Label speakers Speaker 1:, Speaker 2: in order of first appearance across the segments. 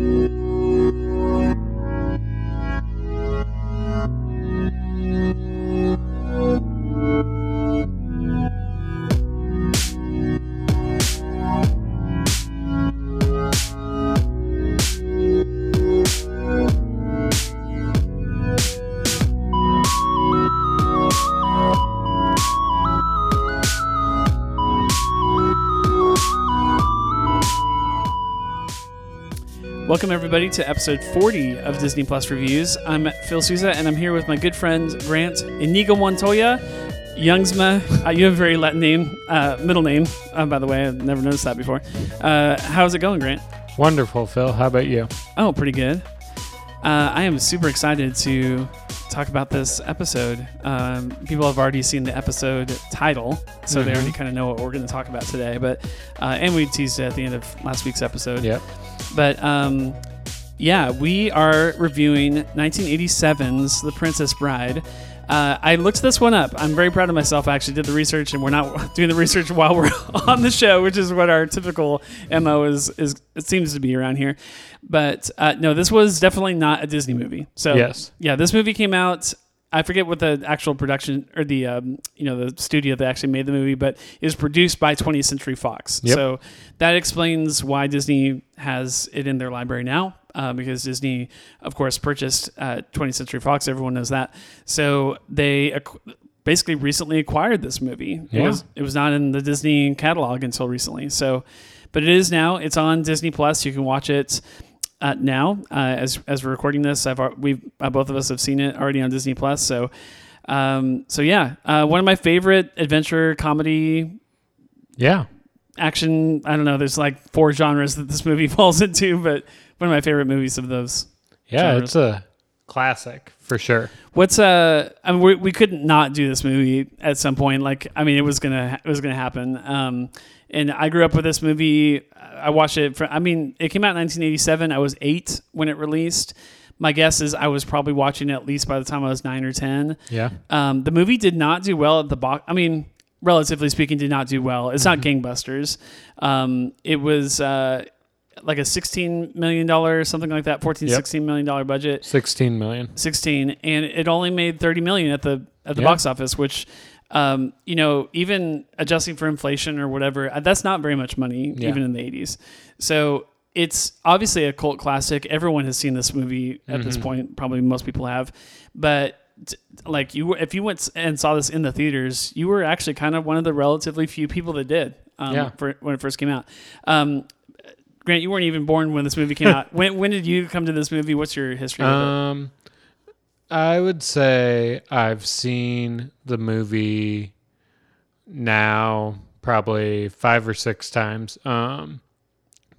Speaker 1: Thank you.
Speaker 2: Welcome, everybody, to episode 40 of Disney Plus Reviews. I'm Phil Souza, and I'm here with my good friend Grant Inigo Montoya. Youngsma, uh, you have a very Latin name, uh, middle name, uh, by the way. I've never noticed that before. Uh, how's it going, Grant?
Speaker 3: Wonderful, Phil. How about you?
Speaker 2: Oh, pretty good. Uh, I am super excited to talk about this episode. Um, people have already seen the episode title, so they
Speaker 3: Mhm.
Speaker 2: already kind of know what we're going to talk about today. But uh, and we teased it at the end of last week's episode.
Speaker 3: Yep.
Speaker 2: But um, yeah, we are reviewing 1987's The Princess Bride. Uh, I looked this one up. I'm very proud of myself. I actually did the research, and we're not doing the research while we're on the show, which is what our typical mo is. Is it seems to be around here. But uh, no, this was definitely not a Disney movie. So
Speaker 3: Yes.
Speaker 2: yeah, this movie came out. I forget what the actual production or the um, you know the studio that actually made the movie, but it was produced by 20th Century Fox.
Speaker 3: Yep.
Speaker 2: So that explains why Disney has it in their library now, uh, because Disney, of course, purchased uh, 20th Century Fox. Everyone knows that. So they ac- basically recently acquired this movie. It
Speaker 3: Yeah.
Speaker 2: was it was not in the Disney catalog until recently. So, but it is now. It's on Disney Plus. You can watch it uh, now uh, as as we're recording this. I've we've uh, both of us have seen it already on Disney Plus. So, um, so yeah, uh, one of my favorite adventure comedy
Speaker 3: Yeah.
Speaker 2: action. I don't know. There's like four genres that this movie falls into, but one of my favorite movies of those.
Speaker 3: Yeah,
Speaker 2: Genres.
Speaker 3: it's a classic for sure.
Speaker 2: What's uh? I mean, we, we couldn't not do this movie at some point. Like, I mean, it was gonna it was gonna happen. Um, and I grew up with this movie. I watched it. For, I mean, it came out in 1987. I was eight when it released. My guess is I was probably watching it at least by the time I was nine or ten.
Speaker 3: Yeah.
Speaker 2: Um, the movie did not do well at the box. I mean, relatively speaking, did not do well. It's not
Speaker 3: Mm-hmm.
Speaker 2: gangbusters. Um, it was uh, like a sixteen million dollar something like that, 14
Speaker 3: Yep.
Speaker 2: 16 million dollar budget.
Speaker 3: 16 million.
Speaker 2: 16 and it only made 30 million at the at the
Speaker 3: Yeah.
Speaker 2: box office which um, you know even adjusting for inflation or whatever uh, that's not very much money
Speaker 3: Yeah.
Speaker 2: even in the 80s so it's obviously a cult classic everyone has seen this movie at this
Speaker 3: Mhm.
Speaker 2: point probably most people have but like you if you went and saw this in the theaters you were actually kind of one of the relatively few people that did um,
Speaker 3: Yeah.
Speaker 2: for, when it first came out um, Grant, you weren't even born when this movie came out. When when did you come to this movie? What's your history?
Speaker 3: Um I would say I've seen the movie now probably 5 or 6 times. Um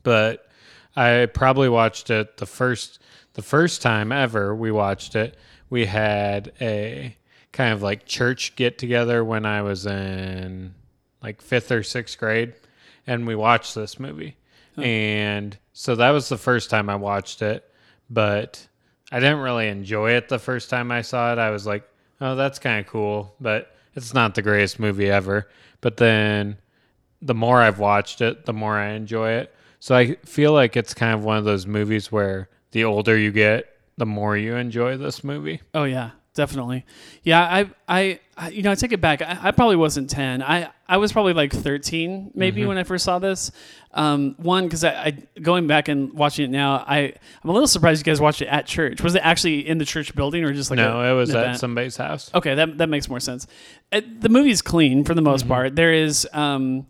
Speaker 3: but I probably watched it the first the first time ever we watched it. We had a kind of like church get together when I was in like 5th or 6th grade and we watched this movie. And so that was the first time I watched it, but I didn't really enjoy it the first time I saw it. I was like, "Oh, that's kind of cool," but it's not the greatest movie ever. But then the more I've watched it, the more I enjoy it. So I feel like it's kind of one of those movies where the older you get, the more you enjoy this movie.
Speaker 2: Oh yeah, definitely. Yeah, I, I, I you know, I take it back. I, I probably wasn't ten. I, I was probably like thirteen, maybe mm-hmm. when I first saw this. Um, one because I, I, going back and watching it now, I, I'm a little surprised you guys watched it at church. Was it actually in the church building or just like
Speaker 3: no,
Speaker 2: a-
Speaker 3: it was at
Speaker 2: event?
Speaker 3: somebody's house.
Speaker 2: Okay, that that makes more sense. It, the movie's clean for the most
Speaker 3: Mm-hmm.
Speaker 2: part. There is um,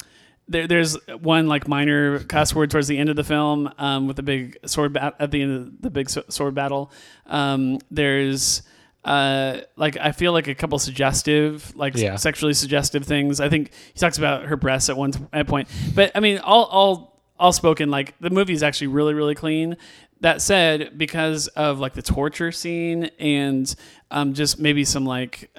Speaker 2: there there's one like minor cuss word towards the end of the film um, with the big sword bat at the end of the big sword battle. Um, there's uh, like I feel like a couple suggestive, like
Speaker 3: Yeah.
Speaker 2: sexually suggestive things. I think he talks about her breasts at one t- at point, but I mean, all all all spoken. Like the movie is actually really really clean. That said, because of like the torture scene and um, just maybe some like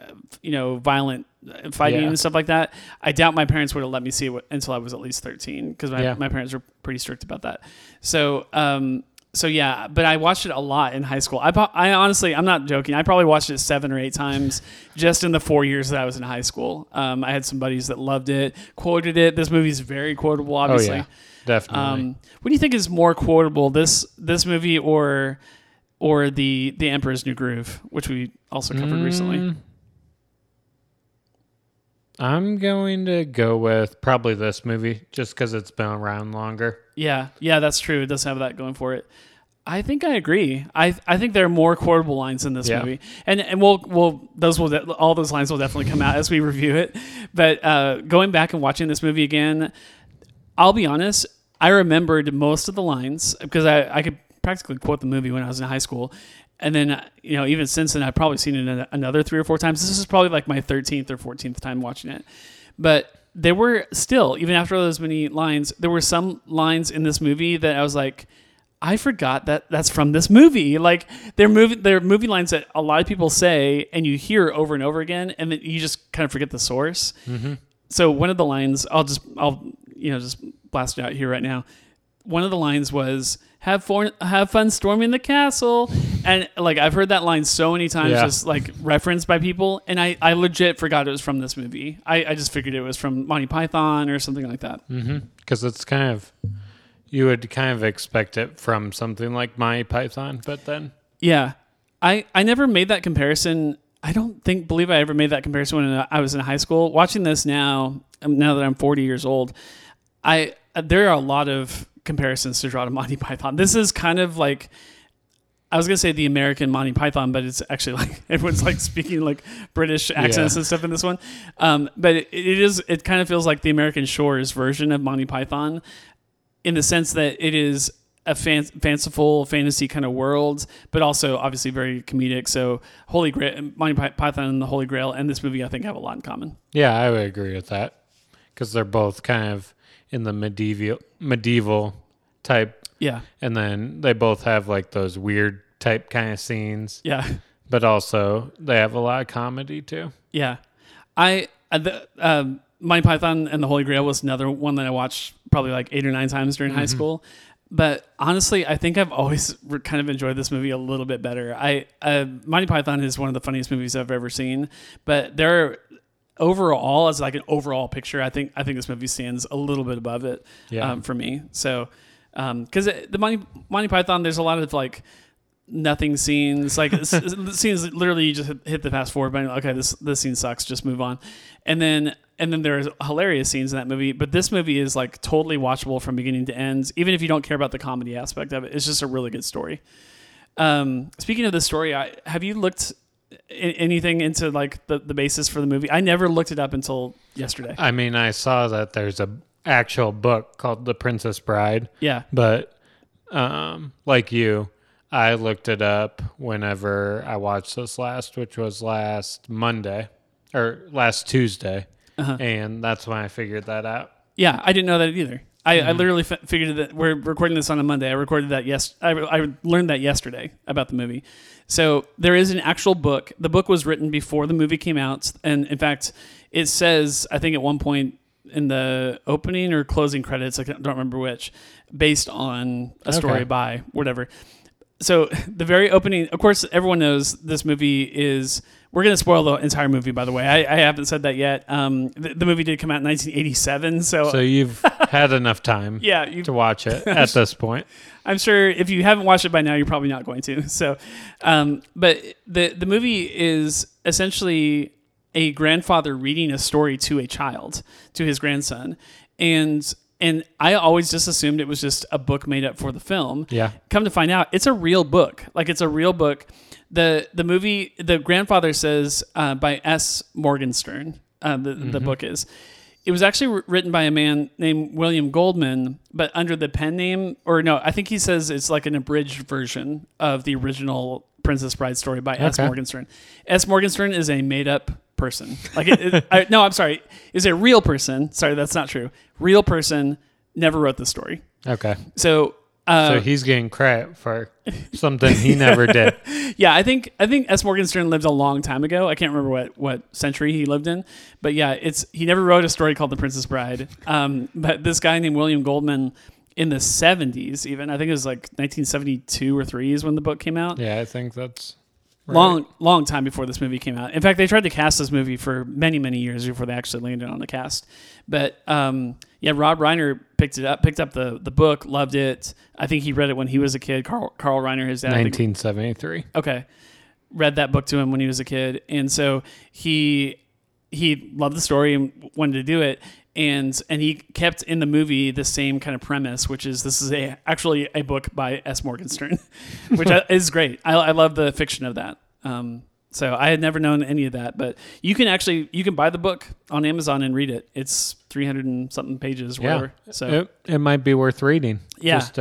Speaker 2: you know violent uh, fighting
Speaker 3: Yeah.
Speaker 2: and stuff like that, I doubt my parents would have let me see it until I was at least thirteen because my,
Speaker 3: Yeah.
Speaker 2: my parents were pretty strict about that. So um, so yeah, but I watched it a lot in high school. I, I honestly, I'm not joking. I probably watched it seven or eight times just in the four years that I was in high school. Um, I had some buddies that loved it, quoted it. This movie's very quotable, obviously.
Speaker 3: Oh
Speaker 2: obviously.
Speaker 3: yeah, definitely.
Speaker 2: Um, what do you think is more quotable, this this movie or or the the Emperor's New Groove, which we also covered recently?
Speaker 3: Mm, I'm going to go with probably this movie just because it's been around longer.
Speaker 2: Yeah, yeah, that's true. It does have that going for it. I think I agree. I I think there are more quotable lines in this
Speaker 3: Yeah.
Speaker 2: movie, and and we'll we'll those will de- all those lines will definitely come out as we review it. But uh, going back and watching this movie again, I'll be honest. I remembered most of the lines because I I could practically quote the movie when I was in high school, and then you know even since then I've probably seen it another three or four times. This is probably like my thirteenth or fourteenth time watching it, but there were still even after all those many lines, there were some lines in this movie that I was like. I forgot that that's from this movie. Like they're movie they're movie lines that a lot of people say and you hear over and over again, and then you just kind of forget the source. Mm-hmm. So one of the lines, I'll just I'll you know just blast it out here right now. One of the lines was "Have fun, have fun storming the castle," and like I've heard that line so many times,
Speaker 3: Yeah.
Speaker 2: just like referenced by people, and I I legit forgot it was from this movie. I I just figured it was from Monty Python or something like that.
Speaker 3: because it's kind of you would kind of expect it from something like Monty Python, but then
Speaker 2: Yeah, I I never made that comparison. I don't think believe I ever made that comparison when I was in high school. Watching this now, um, now that I'm 40 years old, I uh, there are a lot of comparisons to draw to Monty Python. This is kind of like I was gonna say the American Monty Python, but it's actually like everyone's like speaking like British accents
Speaker 3: Yeah.
Speaker 2: and stuff in this one. Um, but it, it is it kind of feels like the American Shores version of Monty Python, in the sense that it is a fan- fanciful fantasy kind of world, but also obviously very comedic. So Holy Grail, Monty Py- Python and the Holy Grail, and this movie I think have a lot in common.
Speaker 3: yeah, I would agree with that because they're both kind of in the medieval medieval type,
Speaker 2: Yeah,
Speaker 3: and then they both have like those weird type kind of scenes,
Speaker 2: yeah.
Speaker 3: but also they have a lot of comedy too.
Speaker 2: Yeah, I uh, the um, Monty Python and the Holy Grail was another one that I watched probably like eight or nine times during high school. But honestly, I think I've always kind of enjoyed this movie a little bit better. I uh, Monty Python is one of the funniest movies I've ever seen, but there are overall as like an overall picture, I think I think this movie stands a little bit above it
Speaker 3: Yeah.
Speaker 2: um, for me. So because the Monty Monty Python, there's a lot of like nothing scenes. Like s- scenes literally you just hit, the fast forward button. Okay, this this scene sucks. Just move on. And then and then there's hilarious scenes in that movie. But this movie is like totally watchable from beginning to end. Even if you don't care about the comedy aspect of it, it's just a really good story. Um, speaking of the story, I, have you looked anything into like the, the basis for the movie? I never looked it up until yesterday.
Speaker 3: I mean, I saw that there's a actual book called The Princess Bride,
Speaker 2: Yeah.
Speaker 3: but um, like you, I looked it up whenever I watched this last, which was last Monday or last Tuesday,
Speaker 2: Uh-huh.
Speaker 3: and that's when I figured that out.
Speaker 2: Yeah, I didn't know that either. I,
Speaker 3: Mm-hmm.
Speaker 2: I literally f- figured that we're recording this on a Monday. I recorded that yes. I, I learned that yesterday about the movie. So there is an actual book. The book was written before the movie came out, and in fact, it says I think at one point in the opening or closing credits, I don't remember which, based on a story
Speaker 3: Okay.
Speaker 2: by whatever. So the very opening, of course, everyone knows this movie is. We're going to spoil the entire movie, by the way. I, I haven't said that yet. Um, the, the movie did come out in 1987, so,
Speaker 3: So you've had enough time
Speaker 2: yeah, you,
Speaker 3: to watch it at this point.
Speaker 2: I'm sure if you haven't watched it by now, you're probably not going to. So, um, but the the movie is essentially a grandfather reading a story to a child, to his grandson, and and I always just assumed it was just a book made up for the film.
Speaker 3: Yeah.
Speaker 2: Come to find out, it's a real book. Like it's a real book. the The movie, the grandfather says uh, by S. Morgenstern. Uh, the the book is. It was actually written by a man named William Goldman, but under the pen name, or no, I think he says it's like an abridged version of the original Princess Bride story by S.
Speaker 3: Okay.
Speaker 2: Morgenstern. S. Morgenstern is a made up person. Like, it, it, I, no, I'm sorry, is a real person. Sorry, that's not true. Real person never wrote the story.
Speaker 3: Okay.
Speaker 2: So. Uh,
Speaker 3: so he's getting credit for something he never did.
Speaker 2: yeah, I think I think S. Morgenstern lived a long time ago. I can't remember what what century he lived in, but yeah, it's he never wrote a story called The Princess Bride. Um, but this guy named William Goldman in the 70s, even I think it was like 1972 or three is when the book came out.
Speaker 3: Yeah, I think that's right.
Speaker 2: Long, long time before this movie came out. In fact, they tried to cast this movie for many, many years before they actually landed on the cast. But um, yeah, Rob Reiner picked it up, picked up the the book, loved it. I think he read it when he was a kid. Carl, Carl Reiner, his dad, I think-
Speaker 3: 1973.
Speaker 2: okay read that book to him when he was a kid and so he he loved the story and wanted to do it and and he kept in the movie the same kind of premise which is this is a actually a book by s morgenstern which is great I, I love the fiction of that um, so i had never known any of that but you can actually you can buy the book on amazon and read it it's 300 and something pages
Speaker 3: Yeah.
Speaker 2: whatever so
Speaker 3: It, it might be worth reading.
Speaker 2: Yeah.
Speaker 3: Just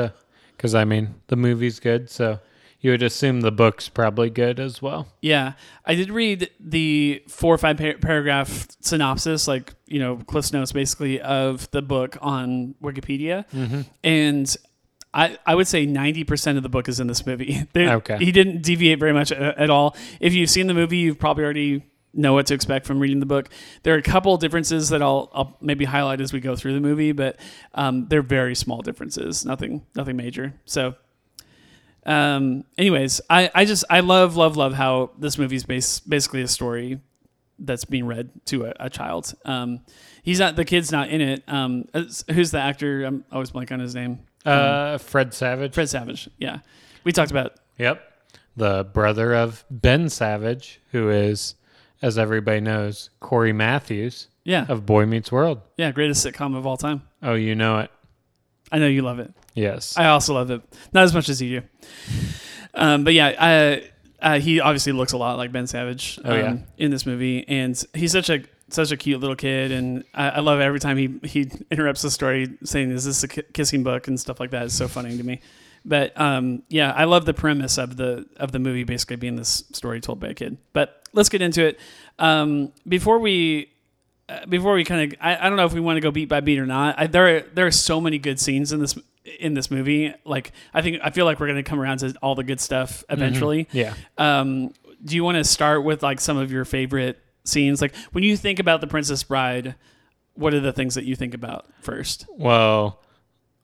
Speaker 3: because, I mean, the movie's good. So you would assume the book's probably good as well.
Speaker 2: Yeah, I did read the four or five par- paragraph synopsis, like you know, Cliff's notes basically of the book on Wikipedia, and I I would say ninety percent of the book is in this movie. There-
Speaker 3: Okay.
Speaker 2: he didn't deviate very much a- at all. If you've seen the movie, you've probably already know what to expect from reading the book. There are a couple differences that I'll, I'll maybe highlight as we go through the movie, but um, they're very small differences, nothing nothing major. So um, anyways, I, I just I love love love how this movie's base basically a story that's being read to a, a child. Um, he's not the kid's not in it. Um, who's the actor? I'm always blank on his name.
Speaker 3: Uh, Fred Savage.
Speaker 2: Fred Savage. Yeah, we talked about.
Speaker 3: Yep. The brother of Ben Savage, who is, as everybody knows, Cory Matthews
Speaker 2: Yeah,
Speaker 3: of Boy Meets World.
Speaker 2: yeah, greatest sitcom of all time.
Speaker 3: Oh, you know it.
Speaker 2: I know you love it.
Speaker 3: Yes.
Speaker 2: I also love it, not as much as you do. Um, but yeah, uh, uh, he obviously looks a lot like Ben Savage.
Speaker 3: Oh, yeah.
Speaker 2: um, in this movie, and he's such a such a cute little kid, and I, I love every time he he interrupts the story saying, "Is this a kissing book?" and stuff like that. It's so funny to me. But um, yeah, I love the premise of the of the movie basically being this story told by a kid. But let's get into it. Um, before we uh, before we kind of I, I don't know if we want to go beat by beat or not. I, there are there are so many good scenes in this in this movie. Like I think I feel like we're gonna come around to all the good stuff eventually.
Speaker 3: yeah.
Speaker 2: Um, do you want to start with like some of your favorite scenes? Like when you think about the Princess Bride, what are the things that you think about first?
Speaker 3: Well,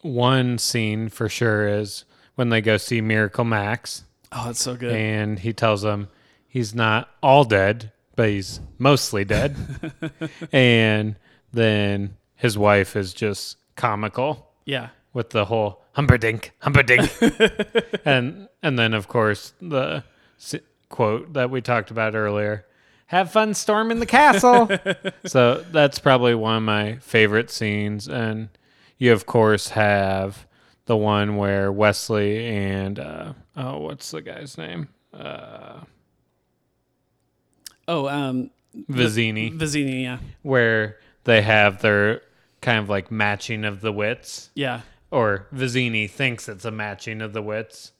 Speaker 3: one scene for sure is when they go see Miracle Max,
Speaker 2: Oh, it's so good.
Speaker 3: and he tells them he's not all dead, but he's mostly dead. and then his wife is just comical
Speaker 2: yeah,
Speaker 3: with the whole Humperdinck, Humperdinck, and and then of course the quote that we talked about earlier: "Have fun storming the castle." so that's probably one of my favorite scenes, and you of course have the one where Wesley and uh, oh, what's the guy's name? Uh,
Speaker 2: Oh, um,
Speaker 3: Vizzini,
Speaker 2: Vizzini. Yeah,
Speaker 3: where they have their kind of like matching of the wits.
Speaker 2: yeah,
Speaker 3: or Vizzini thinks it's a matching of the wits,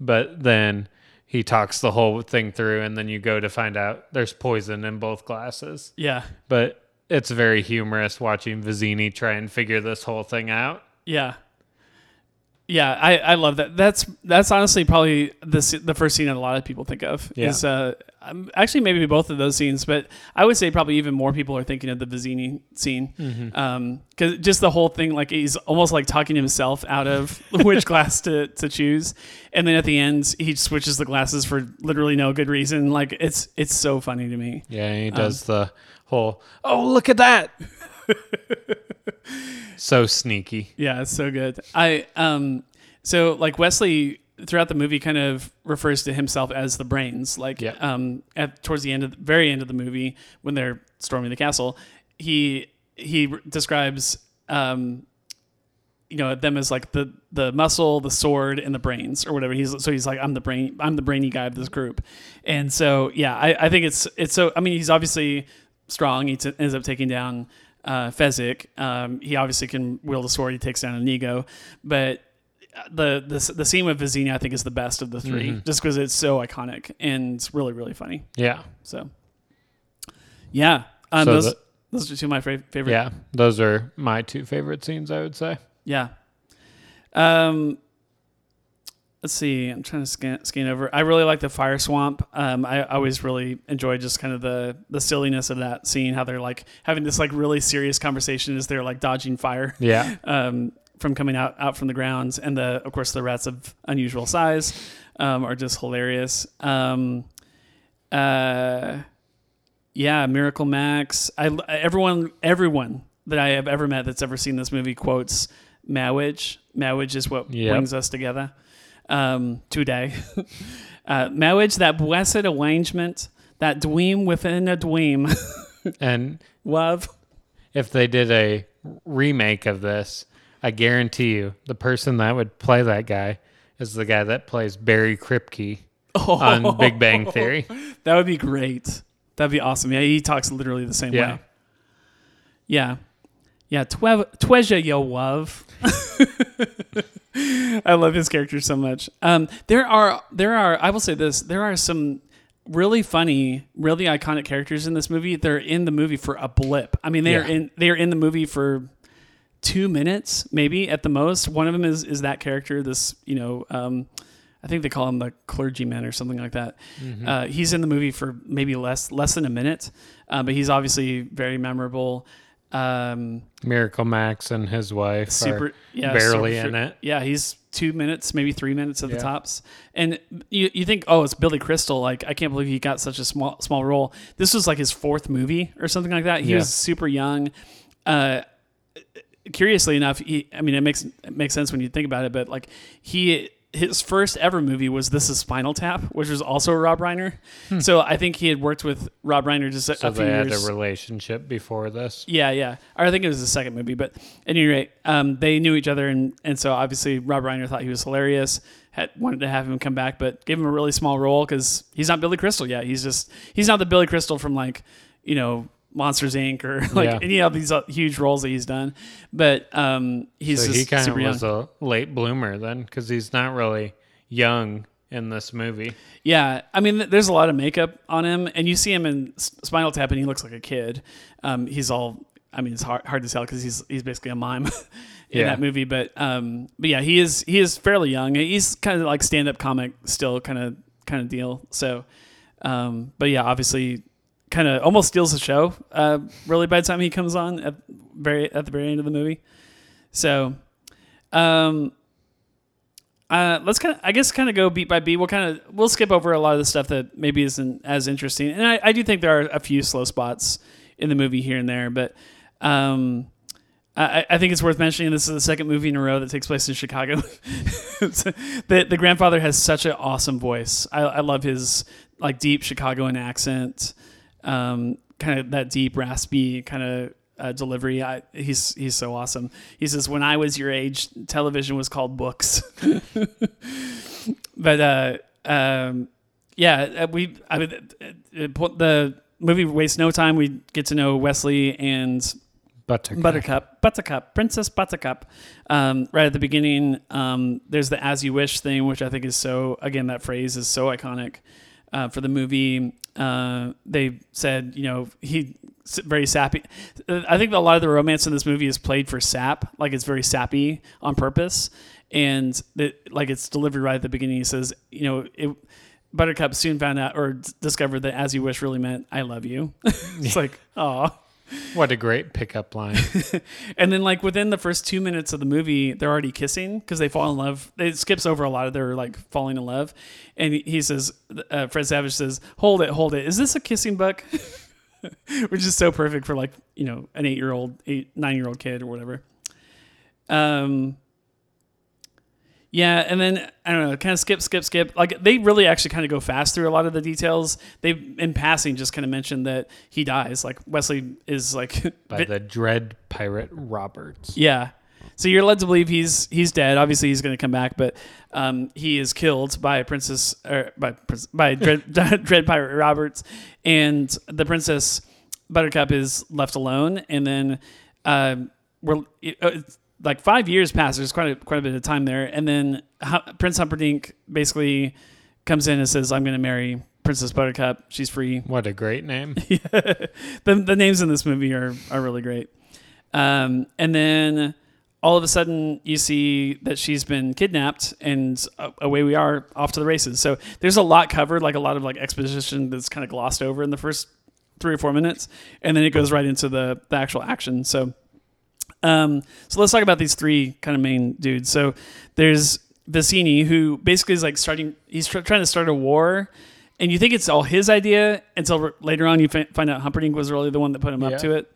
Speaker 3: but then he talks the whole thing through, and then you go to find out there's poison in both glasses.
Speaker 2: yeah,
Speaker 3: But it's very humorous watching Vizzini try and figure this whole thing out.
Speaker 2: yeah. Yeah, I, I love that. That's that's honestly probably the the first scene that a lot of people think of.
Speaker 3: Yeah.
Speaker 2: Is uh, um, actually maybe both of those scenes, but I would say probably even more people are thinking of the Vizzini scene, because just the whole thing, like he's almost like talking himself out of which glass to, to choose, and then at the end he switches the glasses for literally no good reason. Like it's it's so funny to me.
Speaker 3: Yeah, he does the whole, oh, look at that. so sneaky.
Speaker 2: Yeah, it's so good. I um so like Wesley throughout the movie kind of refers to himself as the brains. Like um at towards the end of the very end of the movie when they're storming the castle, he he describes um you know them as like the the muscle, the sword, and the brains or whatever. He's so he's like I'm the brain, I'm the brainy guy of this group, and so yeah, I, I think it's it's so. I mean, he's obviously strong. He t- ends up taking down uh, Fezzik. Um, he obviously can wield a sword. He takes down Inigo, but the the the scene with Vizzini I think is the best of the 3 just because it's so iconic and it's really really funny.
Speaker 3: Yeah.
Speaker 2: So yeah, um,
Speaker 3: So
Speaker 2: those
Speaker 3: the-
Speaker 2: those are two of my fa- favorite.
Speaker 3: Yeah. Those are my two favorite scenes, I would say.
Speaker 2: Yeah. Um, let's see. I'm trying to scan, scan over. I really like the fire swamp. Um, I always really enjoy just kind of the the silliness of that scene. How they're like having this like really serious conversation as they're like dodging fire.
Speaker 3: Yeah.
Speaker 2: Um, from coming out out from the grounds, and the of course the rats of unusual size um, are just hilarious. Um, uh, yeah, Miracle Max. I everyone everyone that I have ever met that's ever seen this movie quotes marriage. Marriage is what
Speaker 3: Yep.
Speaker 2: brings us together um, today. uh, marriage, that blessed arrangement, that dweem within a dweem.
Speaker 3: And
Speaker 2: Love.
Speaker 3: if they did a remake of this, I guarantee you the person that would play that guy is the guy that plays Barry Kripke on Big Bang Theory.
Speaker 2: That would be great. That'd be awesome. Yeah, he talks literally the same
Speaker 3: Yeah.
Speaker 2: way. Yeah. Yeah. Twe- Tweja yo love. I love his character so much. Um, there are there are I will say this, there are some really funny, really iconic characters in this movie. They're in the movie for a blip. I mean, they're
Speaker 3: Yeah.
Speaker 2: in they're in the movie for two minutes, maybe at the most. One of them is is that character, this, you know, um, I think they call him the clergyman or something like that. Uh, he's in the movie for maybe less less than a minute, uh, but he's obviously very memorable. Um,
Speaker 3: Miracle Max and his wife
Speaker 2: super, yeah,
Speaker 3: barely
Speaker 2: super-
Speaker 3: in it.
Speaker 2: Yeah, he's two minutes, maybe three minutes at the tops. And you, you think, oh, it's Billy Crystal. Like, I can't believe he got such a small small role. This was like his fourth movie or something like that. He
Speaker 3: Yeah.
Speaker 2: was super young. Uh, curiously enough, he, I mean, it makes it makes sense when you think about it, but like he. His first ever movie was This Is Spinal Tap, which was also a Rob Reiner. So I think he had worked with Rob Reiner just a,
Speaker 3: Hmm. So
Speaker 2: a few
Speaker 3: they had
Speaker 2: years.
Speaker 3: a relationship before this.
Speaker 2: Yeah, yeah. Or I think it was the second movie, but at any rate, um, they knew each other, and and so obviously Rob Reiner thought he was hilarious. Had wanted to have him come back, but gave him a really small role because he's not Billy Crystal yet. He's just he's not the Billy Crystal from like you know Monsters Inc. or like
Speaker 3: Yeah.
Speaker 2: any of these uh, huge roles that he's done. But um, he's
Speaker 3: So
Speaker 2: just
Speaker 3: he kind of
Speaker 2: young.
Speaker 3: was a late bloomer then because he's not really young in this movie.
Speaker 2: Yeah, I mean, there's a lot of makeup on him, and you see him in Spinal Tap, and he looks like a kid. Um, he's all, I mean, it's hard, hard to tell because he's he's basically a mime in
Speaker 3: Yeah.
Speaker 2: that movie. But um, but yeah, he is he is fairly young. He's kind of like stand up comic still, kind of kind of deal. So, um, but yeah, obviously, kind of almost steals the show. Uh, really by the time he comes on at very at the very end of the movie. So, um, uh, let's kind of, I guess, kind of go beat by beat. We'll kind of, we'll skip over a lot of the stuff that maybe isn't as interesting. And I, I do think there are a few slow spots in the movie here and there, but um, I, I think it's worth mentioning this is the second movie in a row that takes place in Chicago. the, the grandfather has such an awesome voice. I, I love his like deep Chicagoan accent, um, kind of that deep raspy kind of uh, delivery. I, he's he's so awesome. He says, "When I was your age, television was called books." but uh, um, yeah, uh, we I mean, uh, uh, the movie wastes no time. We get to know Wesley and
Speaker 3: Buttercup.
Speaker 2: Buttercup, Buttercup, Princess Buttercup. Um, right at the beginning, um, there's the "As You Wish" thing, which I think is so. Again, that phrase is so iconic uh, for the movie. Uh, they said, you know, he very sappy. I think a lot of the romance in this movie is played for sap, like it's very sappy on purpose, and that like it's delivered right at the beginning. He says, you know, it. Buttercup soon found out or discovered that "As You Wish" really meant "I love you." it's like, oh.
Speaker 3: What a great pickup line.
Speaker 2: And then, like within the first two minutes of the movie, they're already kissing because they fall in love. It skips over a lot of their like falling in love, and he- says, uh, Fred Savage says, "Hold it, hold it. Is this a kissing book?" Which is so perfect for like you know an eight year old, eight nine year old kid or whatever. Um. Yeah, and then I don't know, kind of skip, skip, skip. Like they really actually kind of go fast through a lot of the details. They, in passing, just kind of mention that he dies. Like Wesley is like
Speaker 3: by the Dread Pirate Roberts.
Speaker 2: yeah. So you're led to believe he's he's dead. Obviously, he's going to come back, but um, he is killed by Princess or by by Dread, Dread Pirate Roberts, and the Princess Buttercup is left alone. And then um, we're it- uh, it's like five years pass. There's quite a, quite a bit of time there, and then Prince Humperdinck basically comes in and says, "I'm going to marry Princess Buttercup. She's free."
Speaker 3: What a great name.
Speaker 2: the, the names in this movie are, are really great. Um, and then all of a sudden you see that she's been kidnapped and uh, away we are off to the races so there's a lot covered like a lot of like exposition that's kind of glossed over in the first three or four minutes and then it goes right into the, the actual action so um so let's talk about these three kind of main dudes so there's Vizzini who basically is like starting he's tr- trying to start a war and you think it's all his idea until r- later on you fi- find out Humperdinck was really the one that put him
Speaker 3: Yeah.
Speaker 2: up to it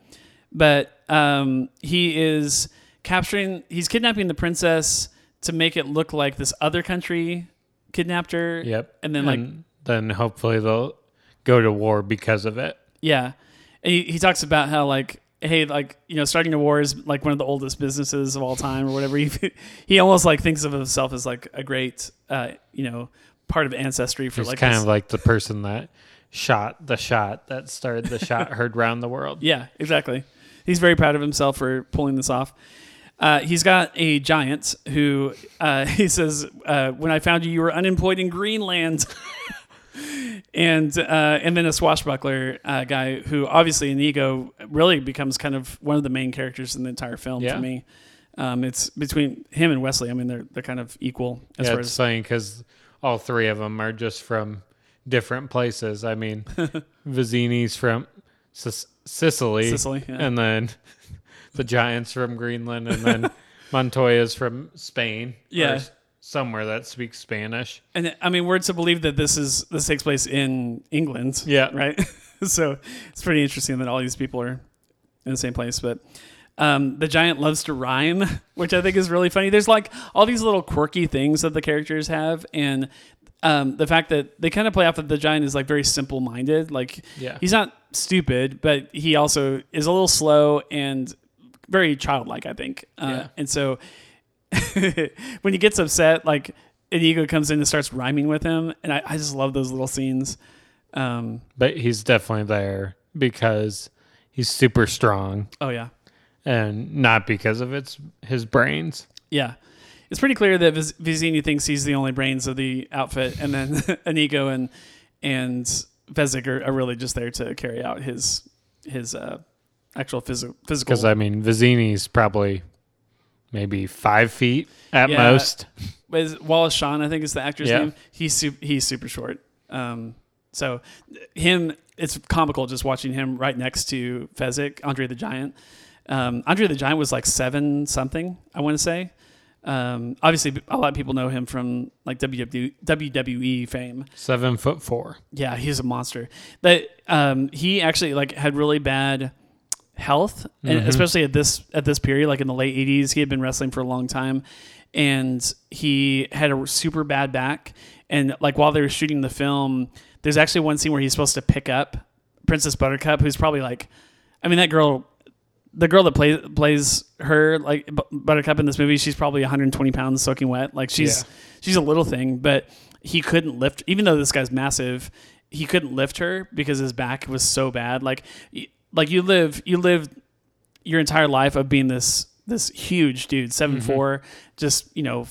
Speaker 2: but um, he is capturing he's kidnapping the princess to make it look like this other country kidnapped her
Speaker 3: Yep.
Speaker 2: and then like
Speaker 3: then hopefully they'll go to war because of it.
Speaker 2: yeah and he, he talks about how like hey like you know starting a war is like one of the oldest businesses of all time or whatever he, he almost like thinks of himself as like a great uh, you know part of ancestry for
Speaker 3: He's
Speaker 2: like
Speaker 3: kind
Speaker 2: this-
Speaker 3: of like the person that shot the shot that started the shot heard round the world.
Speaker 2: Yeah, exactly. He's very proud of himself for pulling this off. Uh, he's got a giant who uh, he says, uh, "When I found you, you were unemployed in Greenland." And uh, and then a swashbuckler uh, guy who obviously Inigo really becomes kind of one of the main characters in the entire film
Speaker 3: Yeah.
Speaker 2: for me. Um, it's between him and Wesley. I mean, they're they're kind of equal as
Speaker 3: yeah,
Speaker 2: far
Speaker 3: it's
Speaker 2: as
Speaker 3: funny because all three of them are just from different places. I mean, Vizzini's from Sic- Sicily,
Speaker 2: Sicily. Yeah.
Speaker 3: and then the Giants from Greenland, and then Montoya's from Spain.
Speaker 2: Yeah.
Speaker 3: s- somewhere that speaks Spanish.
Speaker 2: And I mean, we're to believe that this is this takes place in England.
Speaker 3: Yeah.
Speaker 2: Right. so it's pretty interesting that all these people are in the same place. But um, the giant loves to rhyme, which I think is really funny. There's like all these little quirky things that the characters have, and um, the fact that they kind of play off that the giant is like very simple minded. Like
Speaker 3: Yeah.
Speaker 2: he's not stupid, but he also is a little slow and very childlike. I think. Uh,
Speaker 3: Yeah.
Speaker 2: And so when he gets upset, like Inigo comes in and starts rhyming with him, and I, I just love those little scenes. Um,
Speaker 3: But he's definitely there because he's super strong
Speaker 2: oh yeah,
Speaker 3: and not because of its his brains.
Speaker 2: yeah. It's pretty clear that Viz- Vizzini thinks he's the only brains of the outfit, and then Inigo and and Fezzik are, are really just there to carry out his his uh, actual physical physical.
Speaker 3: Because I mean, Vizzini's probably maybe five feet at
Speaker 2: Yeah.
Speaker 3: most.
Speaker 2: is Wallace Shawn, I think is the actor's
Speaker 3: Yeah.
Speaker 2: name. He's su- he's super short. Um, so him, it's comical just watching him right next to Fezzik, Andre the Giant. Um, Andre the Giant was like seven something, I want to say. Um, obviously, a lot of people know him from like WWE, WWE fame.
Speaker 3: Seven foot four.
Speaker 2: Yeah, he's a monster. That um, he actually like had really bad health, and mm-hmm. especially at this at this period, like in the late '80s, he had been wrestling for a long time, and he had a super bad back. And like while they were shooting the film, there's actually one scene where he's supposed to pick up Princess Buttercup, who's probably like, I mean, that girl. The girl that plays plays her like Buttercup in this movie, she's probably 120 pounds soaking wet. Like she's
Speaker 3: Yeah.
Speaker 2: she's a little thing, but he couldn't lift. Even though this guy's massive, he couldn't lift her because his back was so bad. Like, like you live, you live your entire life of being this this huge dude, seven four, just you know,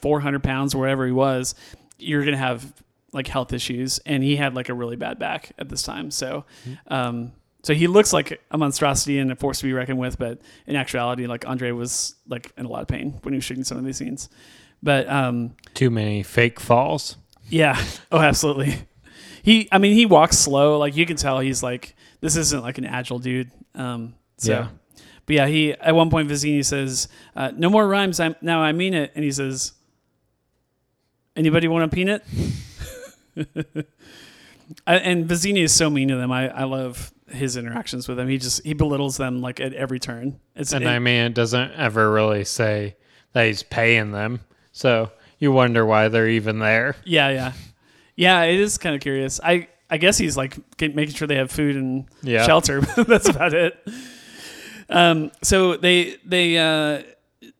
Speaker 2: four hundred pounds wherever he was. You're gonna have like health issues, and he had like a really bad back at this time. So, um, so he looks like a monstrosity and a force to be reckoned with, but in actuality, like Andre was like in a lot of pain when he was shooting some of these scenes. But um,
Speaker 3: Too many fake falls.
Speaker 2: yeah. Oh, absolutely. He, I mean, he walks slow. Like you can tell, he's like this isn't like an agile dude. Um, so,
Speaker 3: Yeah.
Speaker 2: but yeah, he at one point Vizzini says, uh, "No more rhymes. I'm now. I mean it." And he says, "Anybody want a peanut?" I, and Vizzini is so mean to them. I, I love his interactions with them. He just he belittles them like at every turn. It's
Speaker 3: And
Speaker 2: it-
Speaker 3: I mean, it doesn't ever really say that he's paying them. So you wonder why they're even there.
Speaker 2: Yeah, yeah, yeah. It is kind of curious. I I guess he's like get, making sure they have food and
Speaker 3: Yeah.
Speaker 2: shelter. That's about it. Um. So they they uh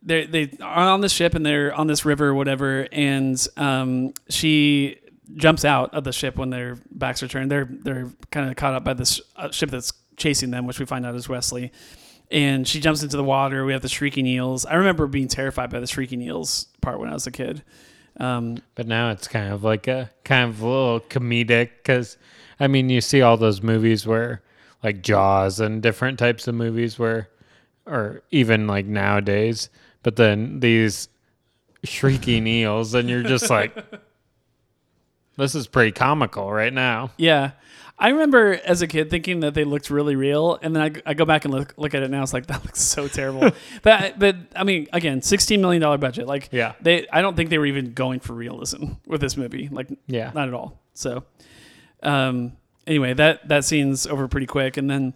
Speaker 2: they they are on the ship and they're on this river or whatever, and um she jumps out of the ship when their backs are turned. They're they're kind of caught up by this uh, ship that's chasing them, which we find out is Wesley. And she jumps into the water. We have the shrieking eels. I remember being terrified by the shrieking eels part when I was a kid. Um,
Speaker 3: But now it's kind of like a kind of a little comedic because, I mean, you see all those movies where, like Jaws and different types of movies where, or even like nowadays, but then these shrieking eels, and you're just like, this is pretty comical right now.
Speaker 2: Yeah. I remember as a kid thinking that they looked really real, and then I, I go back and look look at it now. It's like that looks so terrible. but but I mean, again, sixteen million dollar budget. Like,
Speaker 3: Yeah.
Speaker 2: they I don't think they were even going for realism with this movie. Like,
Speaker 3: Yeah.
Speaker 2: not at all. So, um, anyway, that that scene's over pretty quick, and then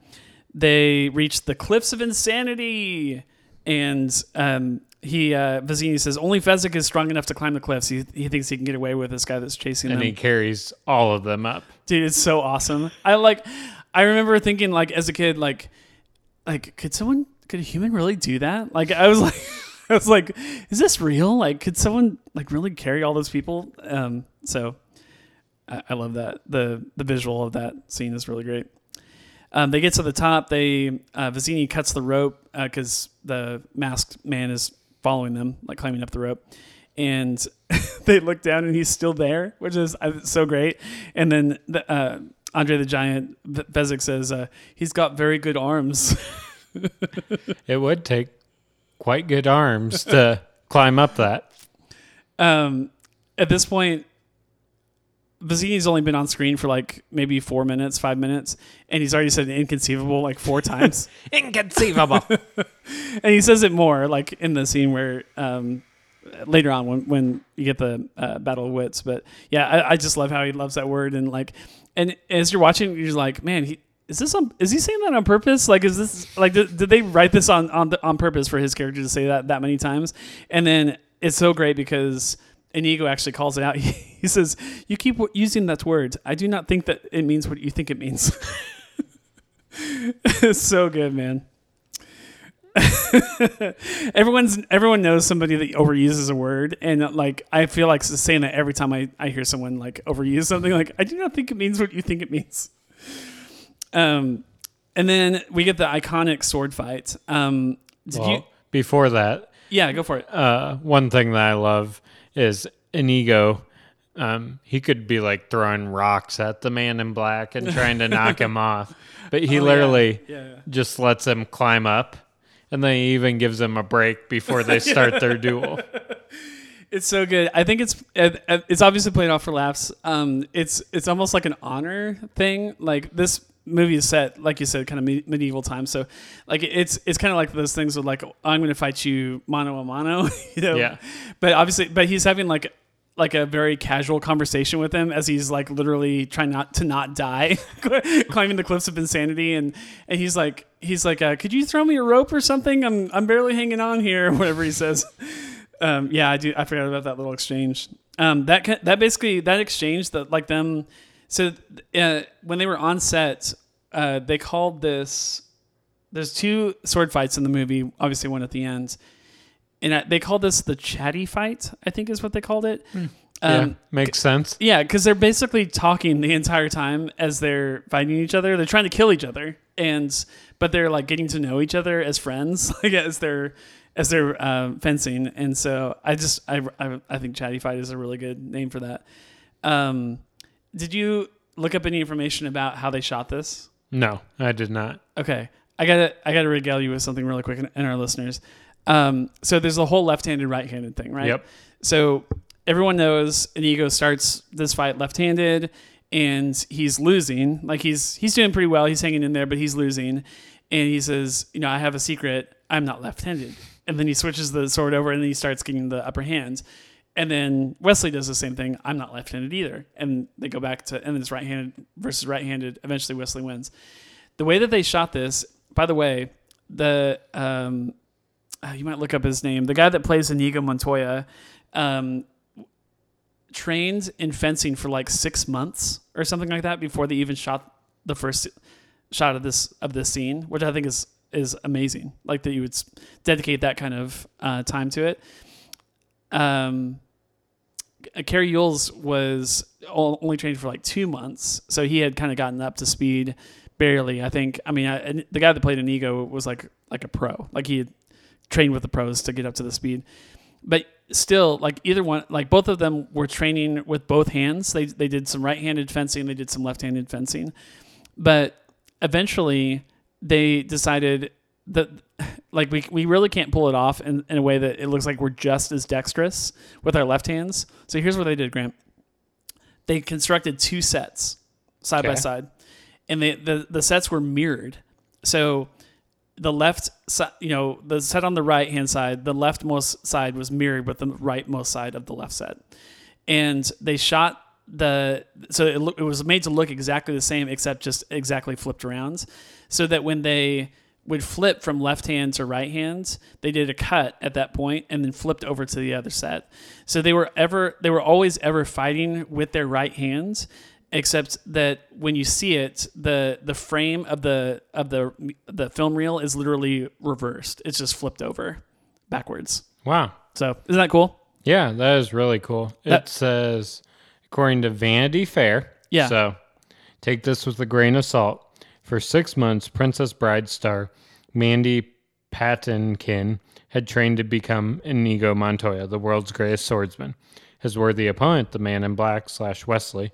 Speaker 2: they reach the cliffs of insanity, and um, he uh, Vizzini says only Fezzik is strong enough to climb the cliffs. He he thinks he can get away with this guy that's chasing him.
Speaker 3: And
Speaker 2: them.
Speaker 3: he carries all of them up.
Speaker 2: Dude, it's so awesome. I like. I remember thinking like as a kid, like, like could someone, could a human really do that? Like I was like, I was like, is this real? Like, could someone like really carry all those people? Um, so I, I love that. the The visual of that scene is really great. Um, they get to the top. They uh, Vizzini cuts the rope because the masked man is following them, like climbing up the rope, and they look down and he's still there, which is so great. And then the, uh, Andre the Giant Fezzik says uh, he's got very good arms.
Speaker 3: It would take quite good arms to climb up that.
Speaker 2: um, at this point, Vizzini's only been on screen for like maybe four minutes, five minutes, and he's already said inconceivable like four times.
Speaker 3: Inconceivable.
Speaker 2: and he says it more like in the scene where um, later on when, when you get the uh, battle of wits but yeah I, I just love how he loves that word and like and as you're watching you're like man he is this on is he saying that on purpose like is this like did, did they write this on on, the, on purpose for his character to say that that many times and then it's so great because Inigo actually calls it out. He says, "You keep w- using that word. I do not think that it means what you think it means." it's so good, man. Everyone's everyone knows somebody that overuses a word, and like I feel like saying that every time I, I hear someone like overuse something. Like I do not think it means what you think it means. Um, and then we get the iconic sword fight. Um, did
Speaker 3: well,
Speaker 2: you?
Speaker 3: before that,
Speaker 2: Yeah, go for it.
Speaker 3: uh, one thing that I love is Inigo. Um, he could be like throwing rocks at the man in black and trying to knock him off, but he
Speaker 2: Oh,
Speaker 3: literally
Speaker 2: Yeah, yeah.
Speaker 3: just lets him climb up, and then he even gives him a break before they start their duel.
Speaker 2: It's so good. I think it's it's obviously played off for laughs. Um, it's it's almost like an honor thing. Like this movie is set, like you said, kind of me- medieval times. So, like it's it's kind of like those things with like I'm going to fight you mano a mano. You know.
Speaker 3: Yeah.
Speaker 2: But obviously, but he's having like like a very casual conversation with him as he's like literally trying not to not die climbing the cliffs of insanity and and he's like he's like uh, could you throw me a rope or something i'm i'm barely hanging on here whatever he says um, yeah, I do. I forgot about that little exchange. Um, that that basically that exchange that like them. So uh, when they were on set, uh, they called this. There's two sword fights in the movie. Obviously, one at the end, and they called this the chatty fight. I think is what they called it.
Speaker 3: yeah,
Speaker 2: Um,
Speaker 3: makes sense.
Speaker 2: yeah, because they're basically talking the entire time as they're fighting each other. They're trying to kill each other, and but they're like getting to know each other as friends, like as they're as they're uh, fencing. And so I just I, I I think Chatty Fight is a really good name for that. Um, did you look up any information about how they shot this?
Speaker 3: No, I did not.
Speaker 2: Okay, I gotta I gotta regale you with something really quick, and, and our listeners. Um, so there's the whole left-handed, right-handed thing, right?
Speaker 3: Yep.
Speaker 2: So everyone knows Inigo starts this fight left-handed, and he's losing. Like he's he's doing pretty well. He's hanging in there, but he's losing. And he says, "You know, I have a secret. I'm not left-handed." And then he switches the sword over, and then he starts getting the upper hand. And then Wesley does the same thing. I'm not left-handed either. And they go back to, and then it's right-handed versus right-handed. Eventually, Wesley wins. The way that they shot this, by the way, the um, uh, you might look up his name. The guy that plays Inigo Montoya um, trained in fencing for like six months or something like that before they even shot the first shot of this of this scene, which I think is is amazing. Like that you would dedicate that kind of uh, time to it. Um, Uh, Cary Elwes was only trained for like two months, so he had kind of gotten up to speed barely. I think. I mean, I, the guy that played Inigo was like like a pro. Like he had trained with the pros to get up to the speed. But still, like either one, like both of them were training with both hands. They they did some right-handed fencing. They did some left-handed fencing. But eventually, they decided the like we we really can't pull it off in, in a way that it looks like we're just as dexterous with our left hands. So here's what they did, Grant. They constructed two sets side by side, and they, the the sets were mirrored. So the left side, you know, the set on the right hand side, the leftmost side was mirrored with the rightmost side of the left set, and they shot the so it, it was made to look exactly the same except just exactly flipped around, so that when they would flip from left hands to right hands. they did a cut at that point and then flipped over to the other set. So they were ever they were always ever fighting with their right hands except that when you see it the the frame of the of the the film reel is literally reversed. It's just flipped over backwards.
Speaker 3: Wow.
Speaker 2: So, isn't that cool?
Speaker 3: Yeah, that is really cool.
Speaker 2: That-
Speaker 3: it says, according to Vanity Fair.
Speaker 2: Yeah.
Speaker 3: So take this with a grain of salt. For six months, Princess Bride star Mandy Patinkin had trained to become Inigo Montoya, the world's greatest swordsman. His worthy opponent, the man in black slash Wesley,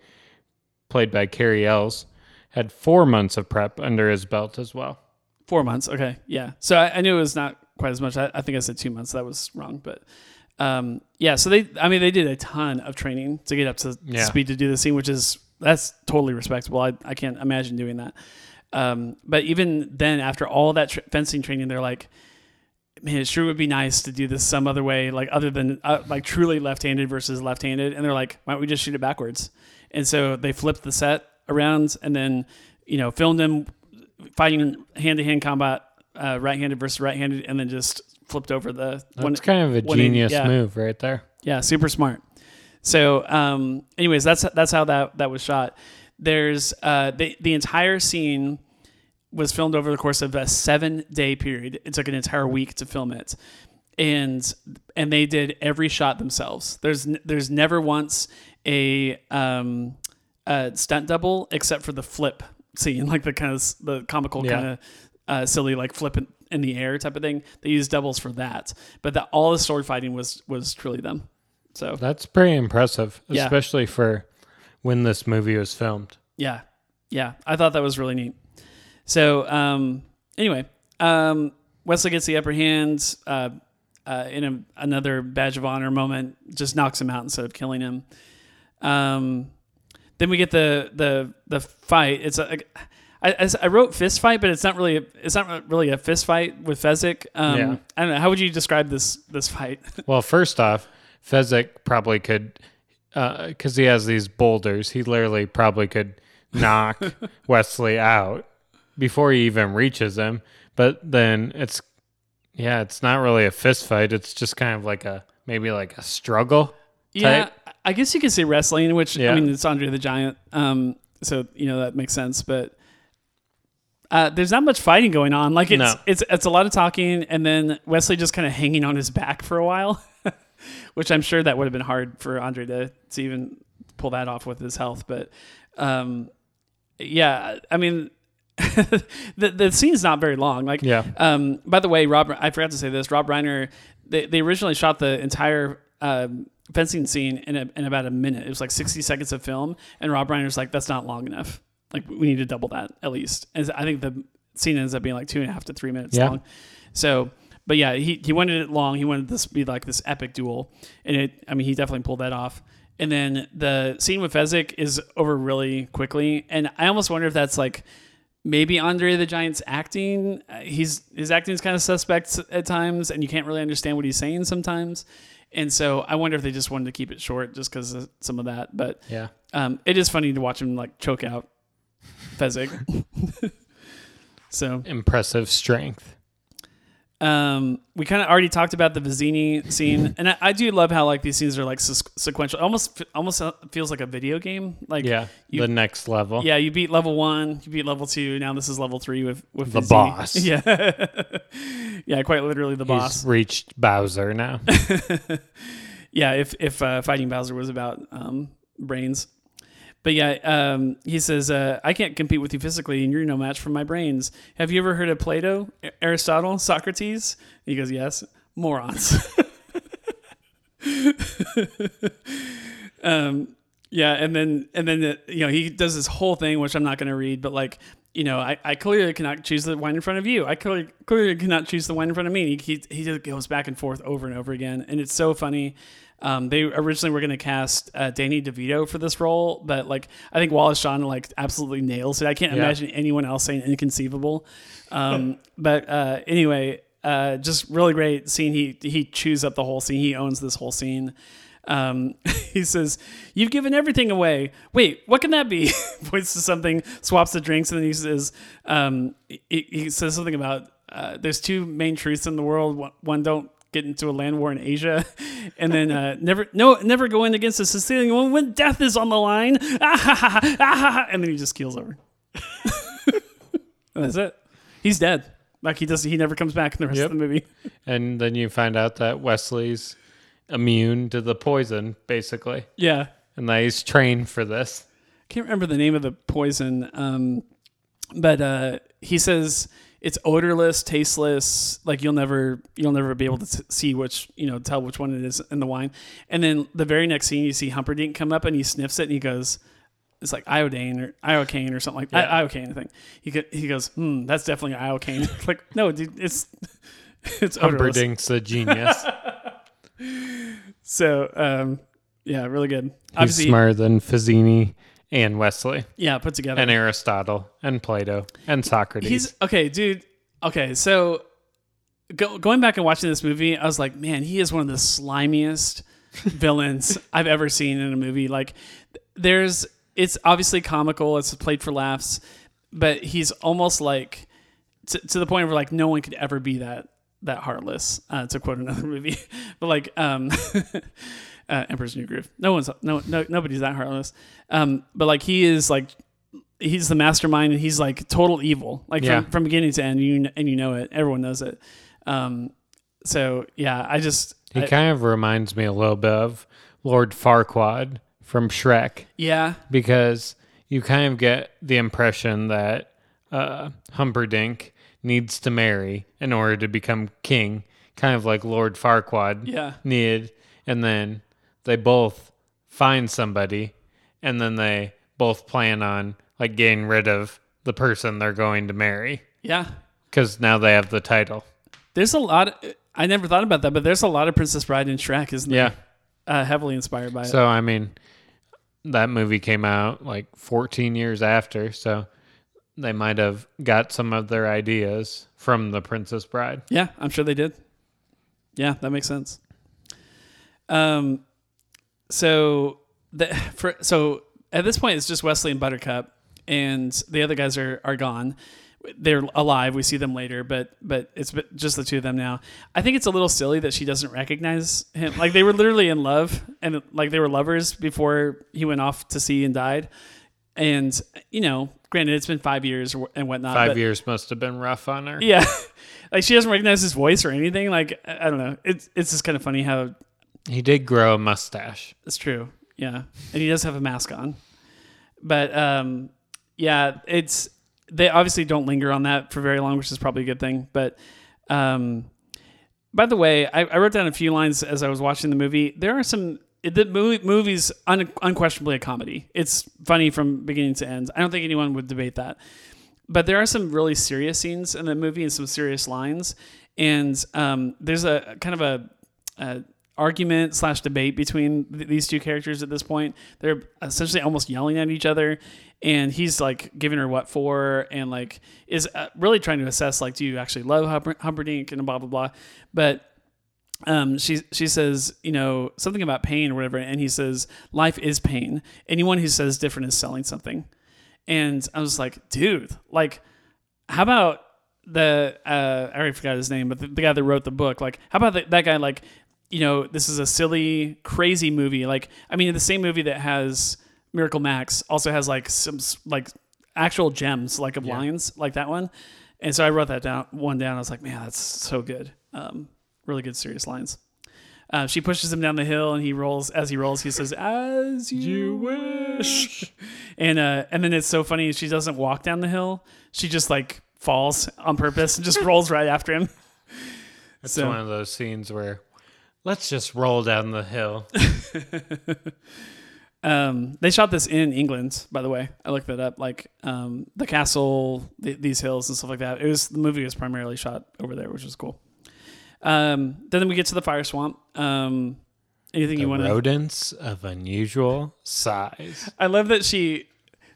Speaker 3: played by Cary Elwes, had four months of prep under his belt as well.
Speaker 2: Four months. Okay. Yeah. So I, I knew it was not quite as much. I, I think I said two months. That was wrong. But um, yeah. So they, I mean, they did a ton of training to get up to
Speaker 3: Yeah.
Speaker 2: speed to do the scene, which is that's totally respectable. I, I can't imagine doing that. Um, but even then, after all that tr fencing training, they're like, man, it sure would be nice to do this some other way, like other than uh, like truly left-handed versus left-handed. And they're like, why don't we just shoot it backwards? And so they flipped the set around and then, you know, filmed them fighting hand-to-hand combat, uh, right-handed versus right-handed, and then just flipped over the
Speaker 3: That's kind of a
Speaker 2: one
Speaker 3: genius
Speaker 2: yeah.
Speaker 3: move right there.
Speaker 2: yeah, super smart. So, um, anyways, that's that's how that that was shot. There's uh, the the entire scene was filmed over the course of a seven day period. It took an entire week to film it, and and they did every shot themselves. There's there's never once a um, a stunt double except for the flip scene, like the kind of the comical
Speaker 3: Yeah.
Speaker 2: kind of uh, silly like flip in, in the air type of thing. They used doubles for that, but the, all the sword fighting was was truly them. So
Speaker 3: That's pretty impressive,
Speaker 2: Yeah.
Speaker 3: especially for when this movie was filmed.
Speaker 2: Yeah, yeah, I thought that was really neat. So um, anyway, um, Wesley gets the upper hand uh, uh, in a, another badge of honor moment, just knocks him out instead of killing him. Um, then we get the the the fight. It's a I, I- I wrote fist fight, but it's not really a, it's not really a fist fight with Fezzik. Um,
Speaker 3: Yeah.
Speaker 2: I don't know. How would you describe this this fight?
Speaker 3: Well, first off, Fezzik probably could, because he has these boulders, he literally probably could knock Wesley out before he even reaches him. But then it's, yeah, it's not really a fist fight. It's just kind of like a, maybe like a struggle.
Speaker 2: Yeah,
Speaker 3: type.
Speaker 2: I guess you could say wrestling, which I mean it's Andre the Giant, um, so you know that makes sense. But uh, there's not much fighting going on. Like it's
Speaker 3: No.
Speaker 2: it's it's a lot of talking, and then Wesley just kind of hanging on his back for a while, which I'm sure that would have been hard for Andre to to even pull that off with his health. But um, yeah, I mean. the the scene's not very long. Like,
Speaker 3: Yeah.
Speaker 2: um, by the way, Rob, I forgot to say this. Rob Reiner, they, they originally shot the entire um, fencing scene in, a, in about a minute. It was like 60 seconds of film. And Rob Reiner's like, that's not long enough. Like, we need to double that at least. And I think the scene ends up being like two and a half to three minutes
Speaker 3: Yeah.
Speaker 2: long. So, but yeah, he, he wanted it long. He wanted this to be like this epic duel. And it, I mean, he definitely pulled that off. And then the scene with Fezzik is over really quickly. And I almost wonder if that's like, maybe Andre the Giant's acting. Uh, he's his acting is kind of suspect at times, and you can't really understand what he's saying sometimes. And so I wonder if they just wanted to keep it short just because of some of that. But
Speaker 3: Yeah.
Speaker 2: um, it is funny to watch him like choke out Fezzik. so
Speaker 3: Impressive strength.
Speaker 2: Um, we kind of already talked about the Vizzini scene, and I, I do love how like these scenes are like se- sequential. Almost almost feels like a video game. Like
Speaker 3: Yeah.
Speaker 2: you-
Speaker 3: the next level.
Speaker 2: Yeah, you beat level one, you beat level two. Now this is level three with with
Speaker 3: The
Speaker 2: Vizzini.
Speaker 3: boss.
Speaker 2: Yeah, yeah, quite literally the
Speaker 3: He's
Speaker 2: boss.
Speaker 3: reached Bowser now.
Speaker 2: Yeah, if if uh, fighting Bowser was about um, brains, but yeah, um, he says uh, I can't compete with you physically, and you're no match for my brains. Have you ever heard of Plato, Aristotle, Socrates? He goes, yes, morons. um, yeah, and then and then uh, you know he does this whole thing, which I'm not going to read, but like you know, I, I clearly cannot choose the wine in front of you. I clearly clearly cannot choose the wine in front of me. He he, he goes back and forth over and over again, and it's so funny. Um, they originally were going to cast uh, Danny DeVito for this role, but like I think Wallace Shawn like absolutely nails it. I can't
Speaker 3: Yeah.
Speaker 2: imagine anyone else saying inconceivable. Um, but uh, anyway, uh, just really great scene. He he chews up the whole scene. He owns this whole scene. Um, he says, "You've given everything away." Wait, what can that be? Points to something, swaps the drinks, and then he says, um, he, he says something about uh, there's two main truths in the world. One, one, don't get into a land war in Asia, and then uh, never no never go in against a Sicilian woman when death is on the line. Ah, ha, ha, ha, ah, ha. and then he just keels over. That's it. He's dead. Like he does. He never comes back in the rest
Speaker 3: Yep.
Speaker 2: of the movie.
Speaker 3: And then you find out that Wesley's immune to the poison, basically,
Speaker 2: Yeah.
Speaker 3: and that he's trained for this.
Speaker 2: I can't remember the name of the poison, um, but uh, he says it's odorless, tasteless. Like you'll never, you'll never be able to t- see which, you know, tell which one it is in the wine. And then the very next scene, you see Humperdinck come up and he sniffs it and he goes, "It's like iodine or iocane or something like that.
Speaker 3: Yeah.
Speaker 2: iocane, I think." He go, he goes, "Hmm, that's definitely iocane." like, no, dude, it's it's odorless.
Speaker 3: Humperdinck's a genius.
Speaker 2: So, um, yeah, really good.
Speaker 3: he's
Speaker 2: Obviously,
Speaker 3: smarter than Fazzini and Wesley
Speaker 2: yeah, put together.
Speaker 3: and Aristotle and Plato and Socrates.
Speaker 2: He's okay, dude. Okay, so go, going back and watching this movie, I was like, man, he is one of the slimiest villains I've ever seen in a movie. Like, there's, it's obviously comical, it's played for laughs, but he's almost like to, to the point where like no one could ever be that that heartless. Uh, to quote another movie, but like, um, uh, Emperor's New Groove. No one's no no nobody's that heartless. Um, but like he is like he's the mastermind and he's like total evil. Like
Speaker 3: Yeah.
Speaker 2: from, from beginning to end you and you know it. Everyone knows it. Um so yeah i just
Speaker 3: he
Speaker 2: I-
Speaker 3: kind of reminds me a little bit of Lord Farquaad from Shrek.
Speaker 2: Yeah.
Speaker 3: Because you kind of get the impression that uh, Humperdinck needs to marry in order to become king, kind of like Lord Farquaad
Speaker 2: yeah.
Speaker 3: needed, and then they both find somebody, and then they both plan on like getting rid of the person they're going to marry
Speaker 2: yeah
Speaker 3: because now they have the title.
Speaker 2: there's a lot of, i never thought about that but there's a lot of princess bride and shrek isn't
Speaker 3: Yeah.
Speaker 2: there uh, heavily inspired by it
Speaker 3: So I mean, that movie came out like 14 years after, so they might have got some of their ideas from The Princess Bride.
Speaker 2: yeah i'm sure they did yeah that makes sense um so the for so at this point it's just wesley and buttercup and the other guys are are gone. They're alive. We see them later but but it's just the two of them now. I think it's a little silly that she doesn't recognize him. Like they were literally in love and like they were lovers before he went off to sea and died. And you know granted it's been five years and whatnot
Speaker 3: Five
Speaker 2: but-
Speaker 3: years must have been rough on her.
Speaker 2: yeah. Like she doesn't recognize his voice or anything. Like i I don't know. It's it's just kind of funny how
Speaker 3: He did grow a mustache.
Speaker 2: it's true. Yeah. And he does have a mask on. But um yeah it's they obviously don't linger on that for very long which is probably a good thing. But um by the way i, I wrote down a few lines as i was watching the movie. There are some the movie movie's un, unquestionably a comedy. It's funny from beginning to end. I don't think anyone would debate that. But there are some really serious scenes in the movie and some serious lines. And um, there's a kind of a, a argument slash debate between th- these two characters at this point they're essentially almost yelling at each other and he's like giving her what for and like is uh, really trying to assess like do you actually love Humper- humperdinck and blah blah blah but um, she she says, you know, something about pain or whatever, and he says, life is pain. Anyone who says different is selling something. And I was like, dude, like, how about the uh, I already forgot his name, but the, the guy that wrote the book, like, how about the, that guy, like, you know, this is a silly, crazy movie. Like, I mean, the same movie that has Miracle Max also has like some like actual gems, like of lines, like that one. And so I wrote that down one down. I was like, man, that's so good. Um, really good, serious lines. Uh, she pushes him down the hill, and he rolls. As he rolls, he says, "As you, wish." And uh, and then it's so funny. She doesn't walk down the hill. She just like falls on purpose and just rolls right after him.
Speaker 3: It's
Speaker 2: So-
Speaker 3: one of those scenes where let's just roll down the hill.
Speaker 2: Um, they shot this in England, by the way. I looked that up. Like um, the castle, th- these hills, and stuff like that. It was the movie was primarily shot over there, which was cool. Um, then we get to the fire swamp. Um, anything
Speaker 3: The
Speaker 2: you want to?
Speaker 3: rodents of unusual size.
Speaker 2: I love that she.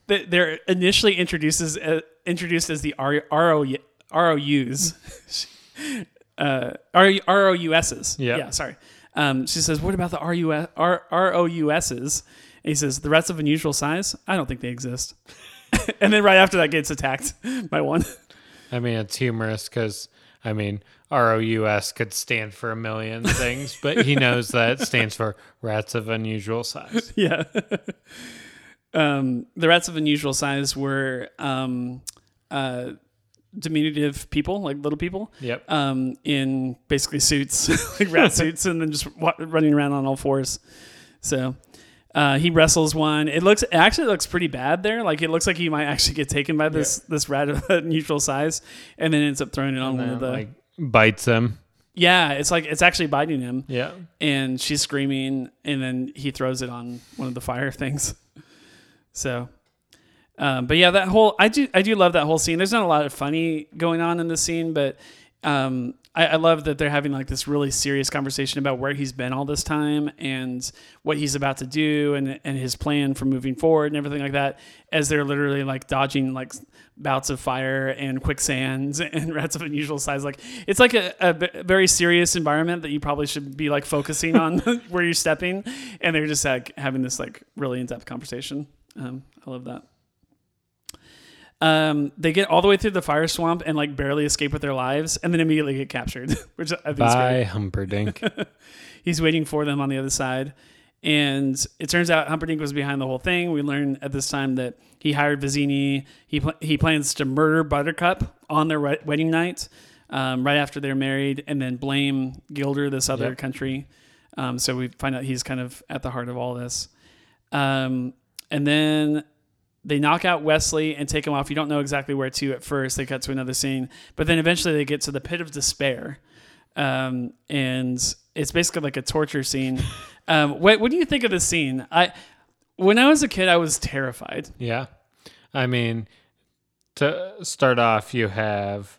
Speaker 2: That they're initially introduces uh, introduced as the R R O R O U's, uh, R R O U S's.
Speaker 3: Yeah.
Speaker 2: yeah. Sorry. Um, she says, "What about the R U S R R O U S's?" And he says, "The rats of unusual size. I don't think they exist." and then right after that, gets attacked by one.
Speaker 3: I mean, it's humorous because, I mean, ROUS could stand for a million things, but he knows that it stands for rats of unusual size.
Speaker 2: yeah. um, the rats of unusual size were um, uh, diminutive people, like little people.
Speaker 3: Yep.
Speaker 2: um, in basically suits, like rat suits, and then just wa- running around on all fours. So uh, he wrestles one. It looks it actually looks pretty bad there. Like it looks like he might actually get taken by this this rat of unusual size, and then ends up throwing it on one of the.
Speaker 3: like bites him.
Speaker 2: yeah, it's like it's actually biting him,
Speaker 3: Yeah.
Speaker 2: and she's screaming, and then he throws it on one of the fire things. So. Um, but yeah, that whole I do I do love that whole scene. There's not a lot of funny going on in the scene, but um, I, I love that they're having like this really serious conversation about where he's been all this time and what he's about to do and and his plan for moving forward and everything like that. As they're literally like dodging like bouts of fire and quicksands and rats of unusual size. Like it's like a, very serious environment that you probably should be like focusing on where you're stepping, and they're just like having this like really in depth conversation. Um, I love that. Um, they get all the way through the fire swamp and like barely escape with their lives, and then immediately get captured, which I think is great.
Speaker 3: Humperdinck.
Speaker 2: He's waiting for them on the other side, and it turns out Humperdinck was behind the whole thing. We learn at this time that he hired Vizzini. He pl- he plans to murder Buttercup on their wed- wedding night, um, right after they're married, and then blame Guilder, this other
Speaker 3: Yep.
Speaker 2: country. Um, so we find out he's kind of at the heart of all this. Um, and then they knock out Wesley and take him off. You don't know exactly where to at first. They cut to another scene, but then eventually they get to the pit of despair, um, and it's basically like a torture scene. Um, what, what do you think of the scene? I when I was a kid, I was terrified.
Speaker 3: yeah. I mean, to start off, you have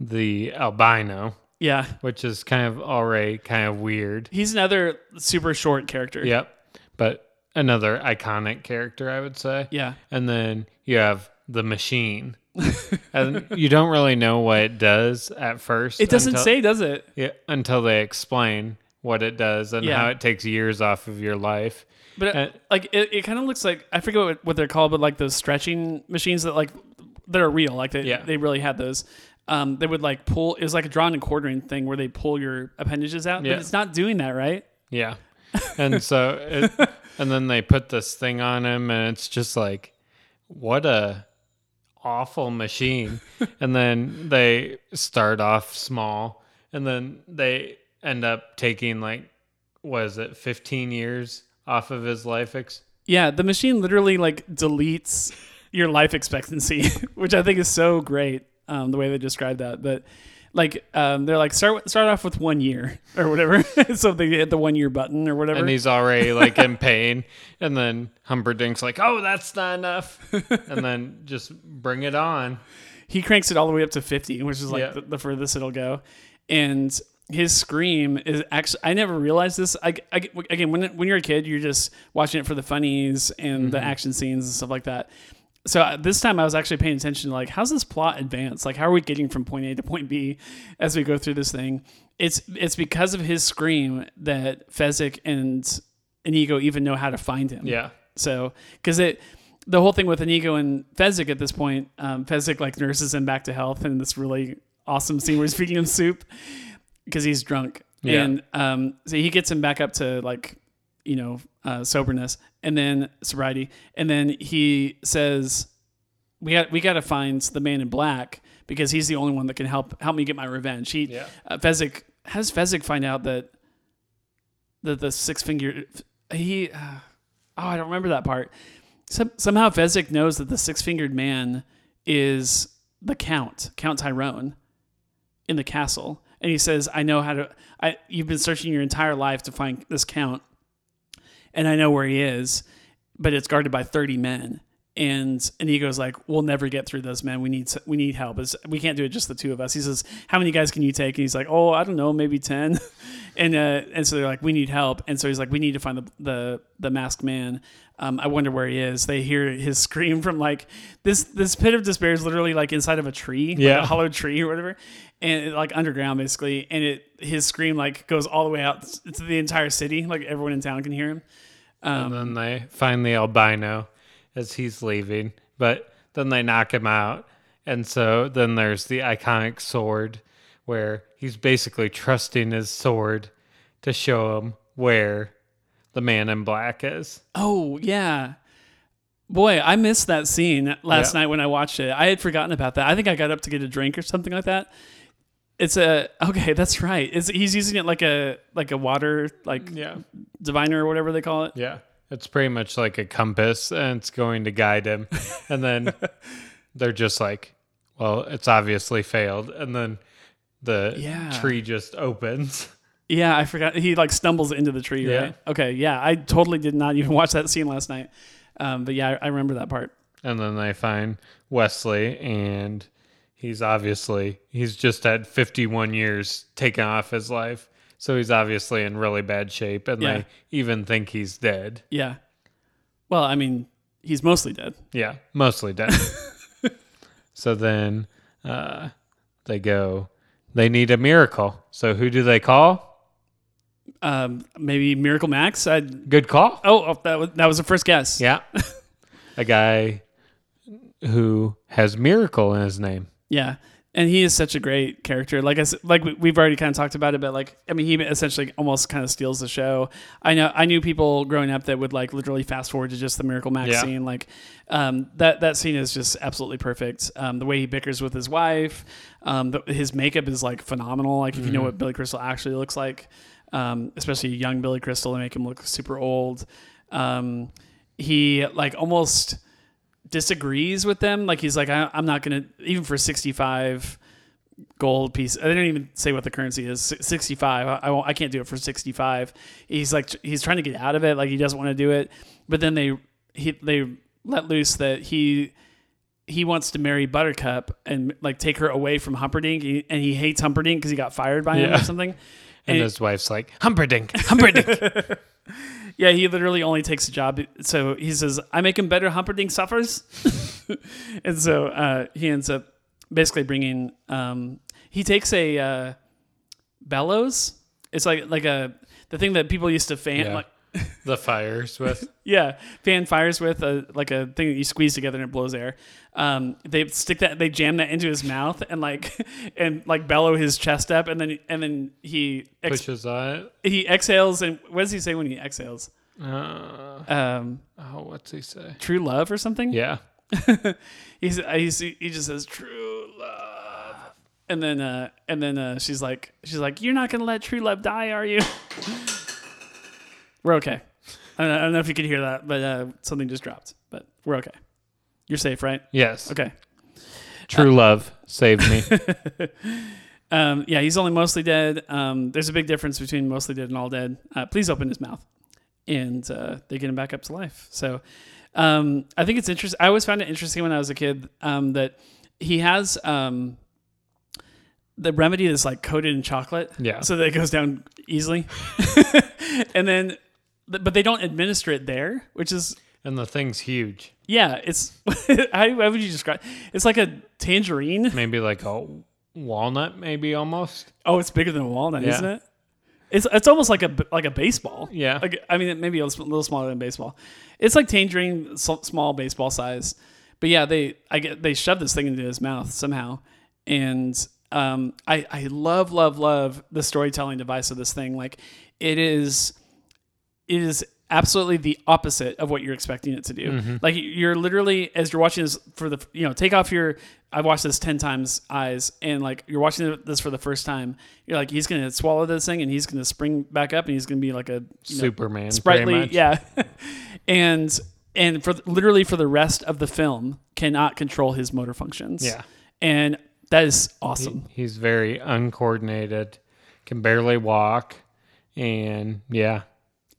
Speaker 3: the albino,
Speaker 2: Yeah,
Speaker 3: which is kind of already kind of weird.
Speaker 2: he's another super short character.
Speaker 3: Yep. But another iconic character, I would say.
Speaker 2: yeah,
Speaker 3: And then you have the machine. and you don't really know what it does at first.
Speaker 2: it doesn't
Speaker 3: until-
Speaker 2: say, does it?
Speaker 3: Yeah, until they explain what it does and
Speaker 2: Yeah.
Speaker 3: how it takes years off of your life.
Speaker 2: But
Speaker 3: Uh,
Speaker 2: like it, it kind of looks like I forget what, what they're called, but like those stretching machines that like that are real, like they
Speaker 3: Yeah.
Speaker 2: they really had those. Um, they would like pull. It was like a drawn and quartering thing where they pull your appendages out,
Speaker 3: Yeah.
Speaker 2: but it's not doing that, right?
Speaker 3: Yeah. And so, it, and then they put this thing on him, and it's just like, what a awful machine. and then they start off small, and then they end up taking like, was it, 15 years off of his life ex-
Speaker 2: Yeah, the machine literally like deletes your life expectancy, which I think is so great. Um, the way they describe that, but like um, they're like start start off with one year or whatever, so they hit the one year button or whatever.
Speaker 3: and he's already like in pain. And then Humperdinck's like, "Oh, that's not enough," and then just bring it on.
Speaker 2: he cranks it all the way up to 50 which is like
Speaker 3: Yeah.
Speaker 2: the, the furthest it'll go and his scream is actually i never realized this I, I- again when, when you're a kid you're just watching it for the funnies and the action scenes and stuff like that so uh, this time i was actually paying attention to like how's this plot advance? Like how are we getting from point a to point b as we go through this thing? It's it's because of his scream that Fezzik and Inigo even know how to find him.
Speaker 3: Yeah,
Speaker 2: so, because it, the whole thing with Inigo and Fezzik at this point, um, Fezzik like nurses him back to health in this really awesome scene where he's feeding him soup because he's drunk.
Speaker 3: Yeah.
Speaker 2: And um, so he gets him back up to like, you know, uh, soberness and then sobriety. And then he says, we got, we got to find the man in black because he's the only one that can help, help me get my revenge. He,
Speaker 3: Yeah.
Speaker 2: uh, Fezzik, how does Fezzik find out that, that the six finger, he, uh, oh, I don't remember that part. Some, somehow Fezzik knows that the six fingered man is the Count, Count Tyrone, in the castle, and he says, "I know how to. I you've been searching your entire life to find this Count, and I know where he is." but it's guarded by 30 men. And and he goes like, "We'll never get through this, man. We need we need help. It's, we can't do it just the two of us." He says, "How many guys can you take?" And he's like, "Oh, I don't know, maybe 10. and uh, and so they're like, "We need help." And so he's like, "We need to find the the, the masked man. Um, I wonder where he is." They hear his scream from like this this pit of despair is literally like inside of a tree, like
Speaker 3: Yeah.
Speaker 2: a hollow tree or whatever, and it, like underground basically. And it his scream like goes all the way out to the entire city, like everyone in town can hear him.
Speaker 3: and then they find the albino as he's leaving, but then they knock him out. And so then there's the iconic sword where he's basically trusting his sword to show him where the man in black is.
Speaker 2: Oh yeah. Boy, I missed that scene last
Speaker 3: Yeah.
Speaker 2: night when I watched it. I had forgotten about that. I think I got up to get a drink or something like that. It's a okay, that's right. It's, he's using it like a like a water like
Speaker 3: Yeah.
Speaker 2: diviner or whatever they call it.
Speaker 3: Yeah. It's pretty much like a compass and it's going to guide him. And then they're just like, well, it's obviously failed. And then the
Speaker 2: Yeah.
Speaker 3: tree just opens.
Speaker 2: Yeah, I forgot. He like stumbles into the tree,
Speaker 3: Yeah.
Speaker 2: right? Okay, yeah. I totally did not even watch that scene last night. Um, but yeah, I, I remember that part.
Speaker 3: And then they find Wesley, and he's obviously he's just had 51 years taken off his life, so he's obviously in really bad shape, and
Speaker 2: Yeah.
Speaker 3: they even think he's dead.
Speaker 2: Yeah. Well, I mean, he's mostly dead.
Speaker 3: Yeah, mostly dead. so then uh, they go. They need a miracle. So who do they call?
Speaker 2: Um, maybe Miracle Max. I
Speaker 3: Good call.
Speaker 2: oh, oh that was that was the first guess.
Speaker 3: Yeah, a guy who has miracle in his name.
Speaker 2: Yeah. And he is such a great character. Like I like we- we've already kind of talked about it, but like I mean, he essentially almost kind of steals the show. I know I knew people growing up that would like literally fast forward to just the Miracle Max
Speaker 3: Yeah.
Speaker 2: scene. Like um, that that scene is just absolutely perfect. Um, the way he bickers with his wife, um, the, his makeup is like phenomenal. Like if you know what Billy Crystal actually looks like, um, especially young Billy Crystal, they make him look super old. Um, he like almost disagrees with them. Like he's like, I, I'm not gonna even for 65 gold piece. They don't even say what the currency is. 65. I, I, won't, I can't do it for 65. He's like, he's trying to get out of it. Like he doesn't want to do it. But then they he they let loose that he he wants to marry Buttercup and like take her away from Humperdinck, and he hates Humperdinck because he got fired by him
Speaker 3: Yeah.
Speaker 2: or something.
Speaker 3: And
Speaker 2: And-
Speaker 3: his wife's like, Humperdinck, Humperdinck.
Speaker 2: Yeah, he literally only takes a job. So he says, "I make him better." Humperdinck suffers, and so uh, he ends up basically bringing. Um, he takes a uh, bellows. It's like like a the thing that people used to fan
Speaker 3: Yeah.
Speaker 2: like
Speaker 3: the fires with.
Speaker 2: yeah fan fires with a like a thing that you squeeze together and it blows air. Um, they stick that they jam that into his mouth and like and like bellow his chest up and then and then he ex-
Speaker 3: pushes on
Speaker 2: he exhales and what does he say when he exhales?
Speaker 3: Uh,
Speaker 2: Um,
Speaker 3: oh, what's he say?
Speaker 2: true love or something.
Speaker 3: Yeah.
Speaker 2: he's, he's he just says true love, and then uh, and then uh, she's like she's like you're not gonna let true love die, are you? We're okay. I don't, I don't know if you could hear that, but uh, something just dropped. But we're okay. You're safe, right?
Speaker 3: Yes.
Speaker 2: Okay.
Speaker 3: True love saved me.
Speaker 2: Um, yeah, he's only mostly dead. Um, there's a big difference between mostly dead and all dead. Uh, please open his mouth, and uh, they get him back up to life. So um, I think it's interesting. I always found it interesting when I was a kid um, that he has um, the remedy that's like coated in chocolate,
Speaker 3: Yeah.
Speaker 2: so that it goes down easily, and then but they don't administer it there, which is
Speaker 3: and the thing's huge.
Speaker 2: yeah, it's how, how would you describe? It's like a tangerine.
Speaker 3: Maybe like a walnut, maybe almost.
Speaker 2: Oh, it's bigger than a walnut,
Speaker 3: Yeah.
Speaker 2: isn't it? It's it's almost like a like a baseball.
Speaker 3: Yeah.
Speaker 2: Like I mean, maybe a little smaller than baseball. It's like tangerine, small baseball size. But yeah, they I get they shove this thing into his mouth somehow, and um, I I love love love the storytelling device of this thing. Like it is, is absolutely the opposite of what you're expecting it to do. Mm-hmm. Like you're literally as you're watching this for the you know take off your I've watched this ten times eyes and like you're watching this for the first time. You're like he's gonna swallow this thing and he's gonna spring back up and he's gonna be like a you know,
Speaker 3: Superman.
Speaker 2: sprightly yeah and and for literally for the rest of the film cannot control his motor functions
Speaker 3: Yeah.
Speaker 2: and that is awesome
Speaker 3: He's very uncoordinated, can barely walk, and yeah,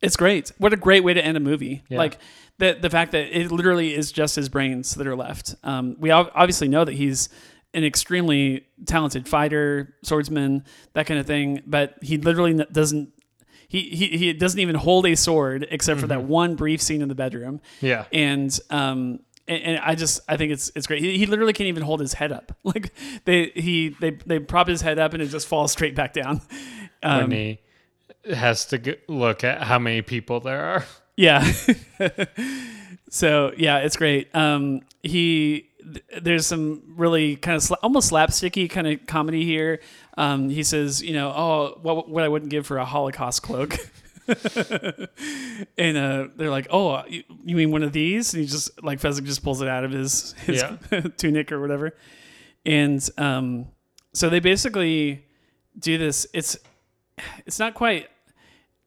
Speaker 2: It's great. What a great way to end a movie.
Speaker 3: Yeah.
Speaker 2: Like the the fact that it literally is just his brains that are left. Um, we obviously know that he's an extremely talented fighter, swordsman, that kind of thing. But he literally doesn't. He, he, he doesn't even hold a sword except for that one brief scene in the bedroom.
Speaker 3: Yeah.
Speaker 2: And um and, and I just I think it's it's great. He, he literally can't even hold his head up. Like they he they they prop his head up and it just falls straight back down. Um,
Speaker 3: has to look at how many people there are.
Speaker 2: Yeah. so yeah, it's great. Um, he th- there's some really kind of sla- almost slapsticky kind of comedy here. Um, he says, you know, oh, what what I wouldn't give for a Holocaust cloak. and uh, they're like, "Oh, you, you mean one of these?" And he just like Fezzik just pulls it out of his his tunic or whatever. And um, so they basically do this. It's it's not quite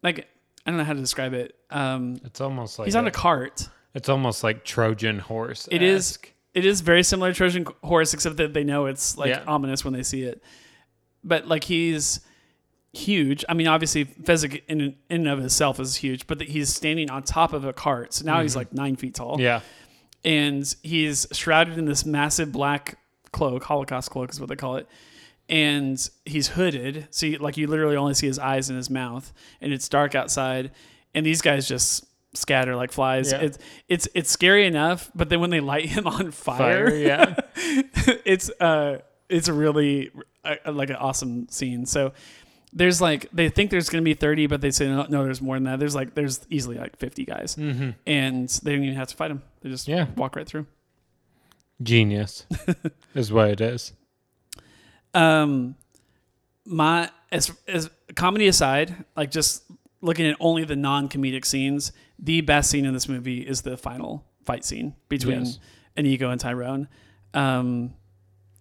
Speaker 2: like I don't know how to describe it. Um,
Speaker 3: It's almost like
Speaker 2: he's on a cart.
Speaker 3: It's almost like Trojan horse.
Speaker 2: It is. It is very similar to Trojan horse, except that they know it's like
Speaker 3: Yeah.
Speaker 2: ominous when they see it. But like he's huge. I mean, obviously, Fezzik in in and of himself is huge, but that he's standing on top of a cart. So now he's like nine feet tall.
Speaker 3: Yeah.
Speaker 2: and he's shrouded in this massive black cloak, Holocaust cloak is what they call it. And he's hooded, so you, like you literally only see his eyes and his mouth, and it's dark outside. And these guys just scatter like flies.
Speaker 3: Yeah.
Speaker 2: It's it's it's scary enough, but then when they light him on fire,
Speaker 3: Fire. Yeah.
Speaker 2: it's uh it's a really uh, like an awesome scene. So there's like they think there's going to be 30 but they say no, no there's more than that there's like there's easily like 50 guys and they don't even have to fight them they just
Speaker 3: Yeah.
Speaker 2: walk right through
Speaker 3: Genius is what it is.
Speaker 2: Um my as as comedy aside like just looking at only the non-comedic scenes the best scene in this movie is the final fight scene between
Speaker 3: Yes.
Speaker 2: Inigo and Tyrone um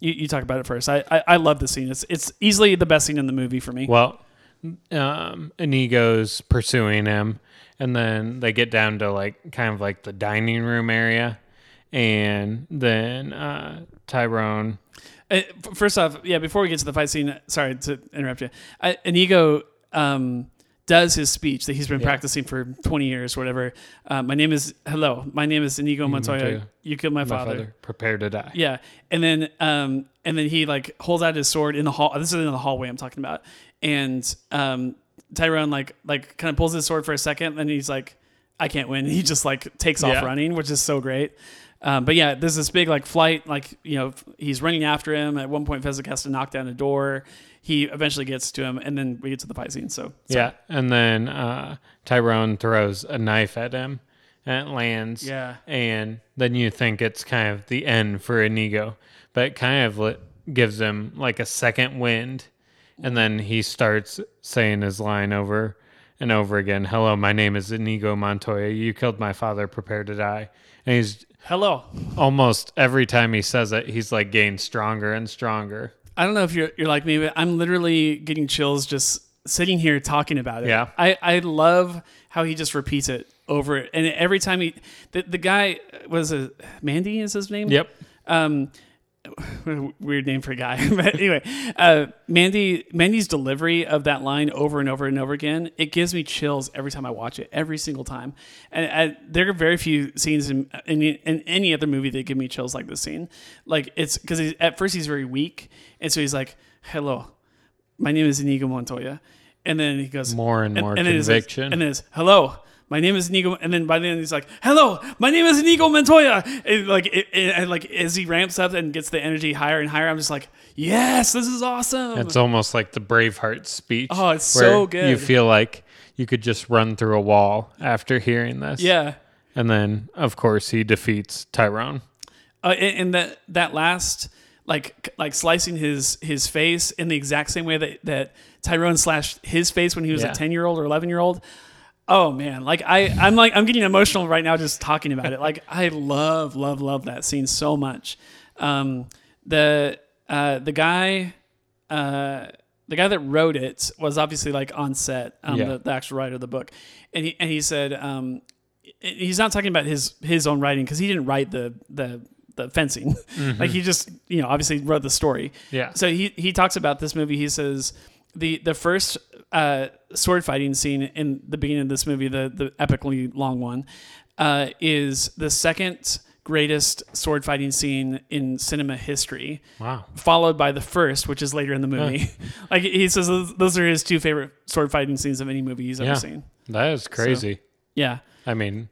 Speaker 2: you, you talk about it first I, I i love the scene it's it's easily the best scene in the movie for me
Speaker 3: Well, um, Inigo's pursuing him, and then they get down to like kind of like the dining room area, and then uh, Tyrone.
Speaker 2: Uh, first off, yeah, before we get to the fight scene, sorry to interrupt you. I, Inigo um, does his speech that he's been
Speaker 3: Yeah.
Speaker 2: practicing for 20 years, or whatever. Uh, my name is, hello, my name is Inigo Montoya. You killed my,
Speaker 3: My
Speaker 2: father.
Speaker 3: father, prepare to die.
Speaker 2: Yeah. And then, um, and then he like holds out his sword in the hall. This is in the hallway I'm talking about. And um, Tyrone like, like kind of pulls his sword for a second. And he's like, I can't win. He just like takes off
Speaker 3: Yeah.
Speaker 2: running, which is so great. Um, but yeah, there's this big like flight, like, you know, he's running after him. At one point, Fezzik has to knock down a door. He eventually gets to him. And then we get to the fight scene. So,
Speaker 3: Yeah, and then uh, Tyrone throws a knife at him, and it lands.
Speaker 2: Yeah.
Speaker 3: and then you think it's kind of the end for Inigo, but it kind of gives him like a second wind, and then he starts saying his line over and over again. Hello, my name is Inigo Montoya. You killed my father. Prepare to die. And he's
Speaker 2: hello.
Speaker 3: almost every time he says it, he's like getting stronger and stronger.
Speaker 2: I don't know if you're you're like me, but I'm literally getting chills just sitting here talking about it.
Speaker 3: Yeah.
Speaker 2: I, I love how he just repeats it over it. And every time he the, the guy was a Mandy is his name?
Speaker 3: Yep.
Speaker 2: Um weird name for a guy. but anyway, uh Mandy Mandy's delivery of that line over and over and over again, it gives me chills every time I watch it, every single time. And, and there are very few scenes in, in in any other movie that give me chills like this scene. Like it's because at first he's very weak, and so he's like, "Hello, my name is Inigo Montoya," and then he goes
Speaker 3: More and more
Speaker 2: then it's-
Speaker 3: conviction.
Speaker 2: and then it's hello. My name is Inigo, and then by the end he's like, "Hello, my name is Inigo Montoya." And like, it, it- and like as he ramps up and gets the energy higher and higher, I'm just like, "Yes, this is awesome."
Speaker 3: It's almost like the Braveheart speech.
Speaker 2: Oh, it's so good.
Speaker 3: You feel like you could just run through a wall after hearing this.
Speaker 2: yeah,
Speaker 3: And then, of course, he defeats Tyrone.
Speaker 2: uh, and, and that that last like like slicing his his face in the exact same way that that Tyrone slashed his face when he was
Speaker 3: Yeah.
Speaker 2: a ten year old or eleven year old. Oh man, like I I'm like I'm getting emotional right now just talking about it. Like I love love love that scene so much. Um, the uh, the guy. Uh, the guy that wrote it was obviously like on set, um,
Speaker 3: Yeah.
Speaker 2: the, the actual writer of the book, and he and he said um, he's not talking about his his own writing because he didn't write the the the fencing. like he just you know obviously wrote the story.
Speaker 3: Yeah.
Speaker 2: So he he talks about this movie. He says the the first uh, sword fighting scene in the beginning of this movie, the the epically long one, uh, is the second greatest sword fighting scene in cinema history,
Speaker 3: Wow.
Speaker 2: followed by the first, which is later in the movie. like he says, those, those are his two favorite sword fighting scenes of any movie he's
Speaker 3: Yeah.
Speaker 2: ever seen.
Speaker 3: That is crazy.
Speaker 2: Yeah,
Speaker 3: I mean,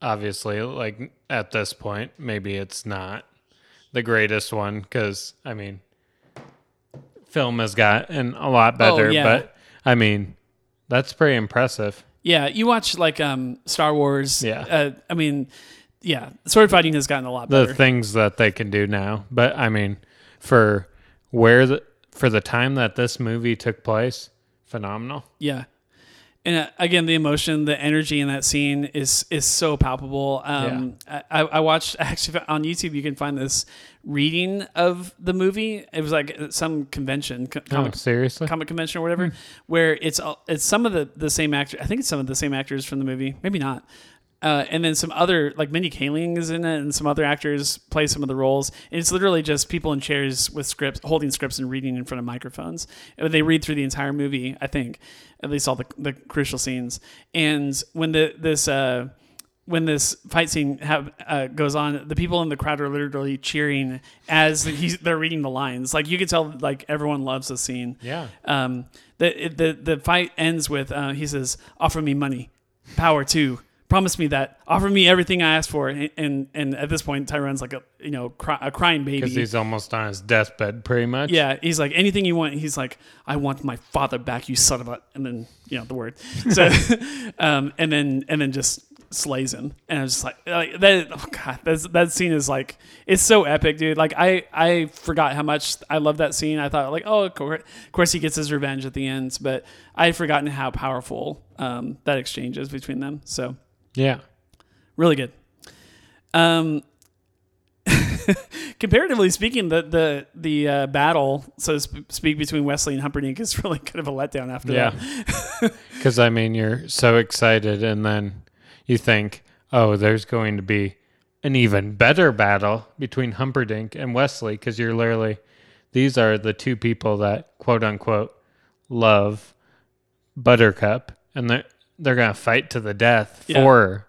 Speaker 3: obviously, like at this point, maybe it's not the greatest one because I mean, film has gotten a lot better.
Speaker 2: Oh, yeah.
Speaker 3: But I mean, that's pretty impressive.
Speaker 2: yeah. You watch like um, Star Wars.
Speaker 3: Yeah.
Speaker 2: Uh, I mean, yeah, sword fighting has gotten a lot better.
Speaker 3: The things that they can do now, but I mean, for where the for the time that this movie took place, phenomenal.
Speaker 2: Yeah. And uh, again, the emotion, the energy in that scene is is so palpable. Um, I, I watched actually on YouTube. You can find this reading of the movie. It was like some convention, co-
Speaker 3: Oh,
Speaker 2: comic,
Speaker 3: seriously?
Speaker 2: comic convention or whatever, where it's all- it's some of the the same actor. I think it's some of the same actors from the movie. Maybe not. Uh, and then some other like Mindy Kaling is in it, and some other actors play some of the roles. And it's literally just people in chairs with scripts, holding scripts and reading in front of microphones. And they read through the entire movie, I think, at least all the, the crucial scenes. And when the this uh, when this fight scene have, uh, goes on, the people in the crowd are literally cheering as he's, they're reading the lines. Like you can tell, like everyone loves the scene.
Speaker 3: Yeah.
Speaker 2: Um, the the the fight ends with uh, he says, "Offer me money, power too. Promise me that. Offer me everything I ask for." And and, and at this point, Tyrone's like a you know cry, a crying baby.
Speaker 3: Because he's almost on his deathbed, pretty much.
Speaker 2: Yeah, he's like anything you want. He's like, I want my father back, you son of a, and then you know the word. So, um, and then and then just slays him, and I was just like, like that. Oh god, that's, that scene is like it's so epic, dude. Like I I forgot how much I love that scene. I thought like, oh, of course, of course he gets his revenge at the end, but I had forgotten how powerful um, that exchange is between them. So
Speaker 3: Yeah.
Speaker 2: really good. Um, comparatively speaking, the the the uh, battle, so to speak, between Wesley and Humperdinck is really kind of a letdown after
Speaker 3: Yeah.
Speaker 2: that.
Speaker 3: Because, I mean, you're so excited, and then you think, oh, there's going to be an even better battle between Humperdinck and Wesley, because you're literally, these are the two people that, quote unquote, love Buttercup, and they're, they're going to fight to the death
Speaker 2: Yeah.
Speaker 3: for her.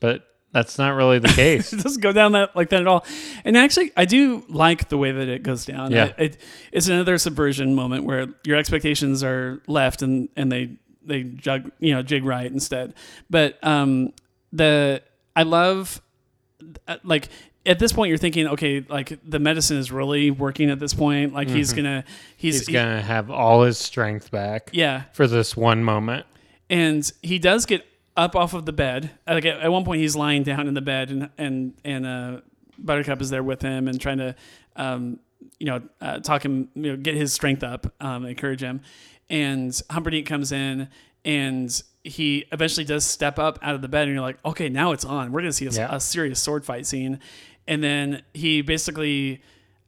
Speaker 3: But that's not really the case.
Speaker 2: It doesn't go down that like that at all. And actually, I do like the way that it goes down.
Speaker 3: Yeah.
Speaker 2: it, it's another subversion moment where your expectations are left and and they they jug you know jig right instead. But um, the I love uh, like at this point you're thinking okay like the medicine is really working at this point like he's gonna he's,
Speaker 3: He's going to have all his strength back
Speaker 2: yeah
Speaker 3: for this one moment.
Speaker 2: And he does get up off of the bed. Like at, at one point, he's lying down in the bed, and and and uh, Buttercup is there with him and trying to, um, you know, uh, talk him, you know, get his strength up, um, encourage him. And Humperdinck comes in, and he eventually does step up out of the bed, and you're like, okay, now it's on. We're gonna see a,
Speaker 3: Yeah.
Speaker 2: a serious sword fight scene. And then he basically.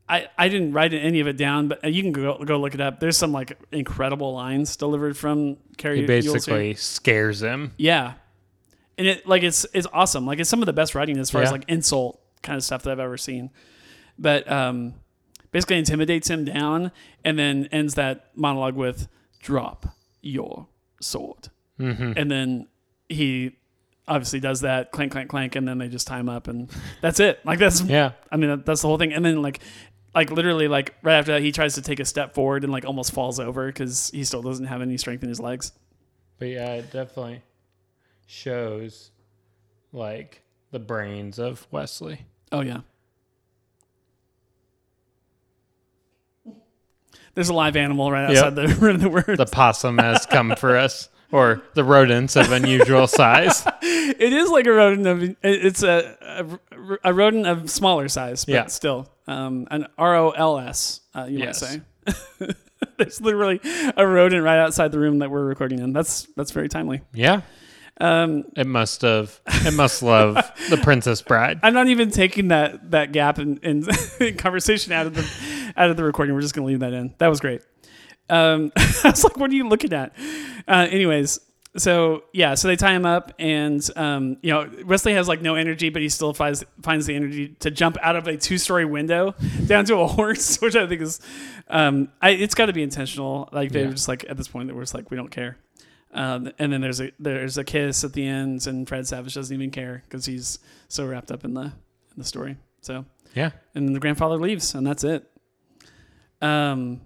Speaker 2: I, I didn't write any of it down, but you can go go look it up. There's some like incredible lines delivered from Cary.
Speaker 3: He basically scares him.
Speaker 2: Yeah, and it like it's it's awesome. Like it's some of the best writing as far as like insult kind of stuff that I've ever seen. But um, basically intimidates him down, and then ends that monologue with "Drop your sword,"
Speaker 3: Mm-hmm.
Speaker 2: and then he obviously does that clank clank clank, and then they just time up, and that's it. Like that's
Speaker 3: Yeah.
Speaker 2: I mean that's the whole thing, and then like. Like literally, like right after that, he tries to take a step forward and like almost falls over because he still doesn't have any strength in his legs.
Speaker 3: But yeah, it definitely shows like the brains of Wesley.
Speaker 2: Oh yeah. There's a live animal right outside the room the word.
Speaker 3: The possum has come for us, or the rodents of unusual size.
Speaker 2: it is like a rodent of it's a a, a rodent of smaller size, but
Speaker 3: Yeah.
Speaker 2: still um, an R O L S. Uh, you
Speaker 3: Yes.
Speaker 2: might say. There's literally a rodent right outside the room that we're recording in. That's that's very timely.
Speaker 3: Yeah,
Speaker 2: Um,
Speaker 3: it must have. It must love the Princess Bride.
Speaker 2: I'm not even taking that that gap in, in, in conversation out of the out of the recording. We're just gonna leave that in. That was great. Um, I was like, "What are you looking at?" Uh, anyways, so yeah, so they tie him up, and um, you know Wesley has like no energy, but he still finds finds the energy to jump out of a two story window down to a horse, which I think is, um, I, it's got to be intentional. Like they
Speaker 3: Yeah.
Speaker 2: were just like at this point they were just like we don't care. Um, and then there's a there's a kiss at the end, and Fred Savage doesn't even care because he's so wrapped up in the in the story. So
Speaker 3: Yeah.
Speaker 2: and then the grandfather leaves, and that's it. Um,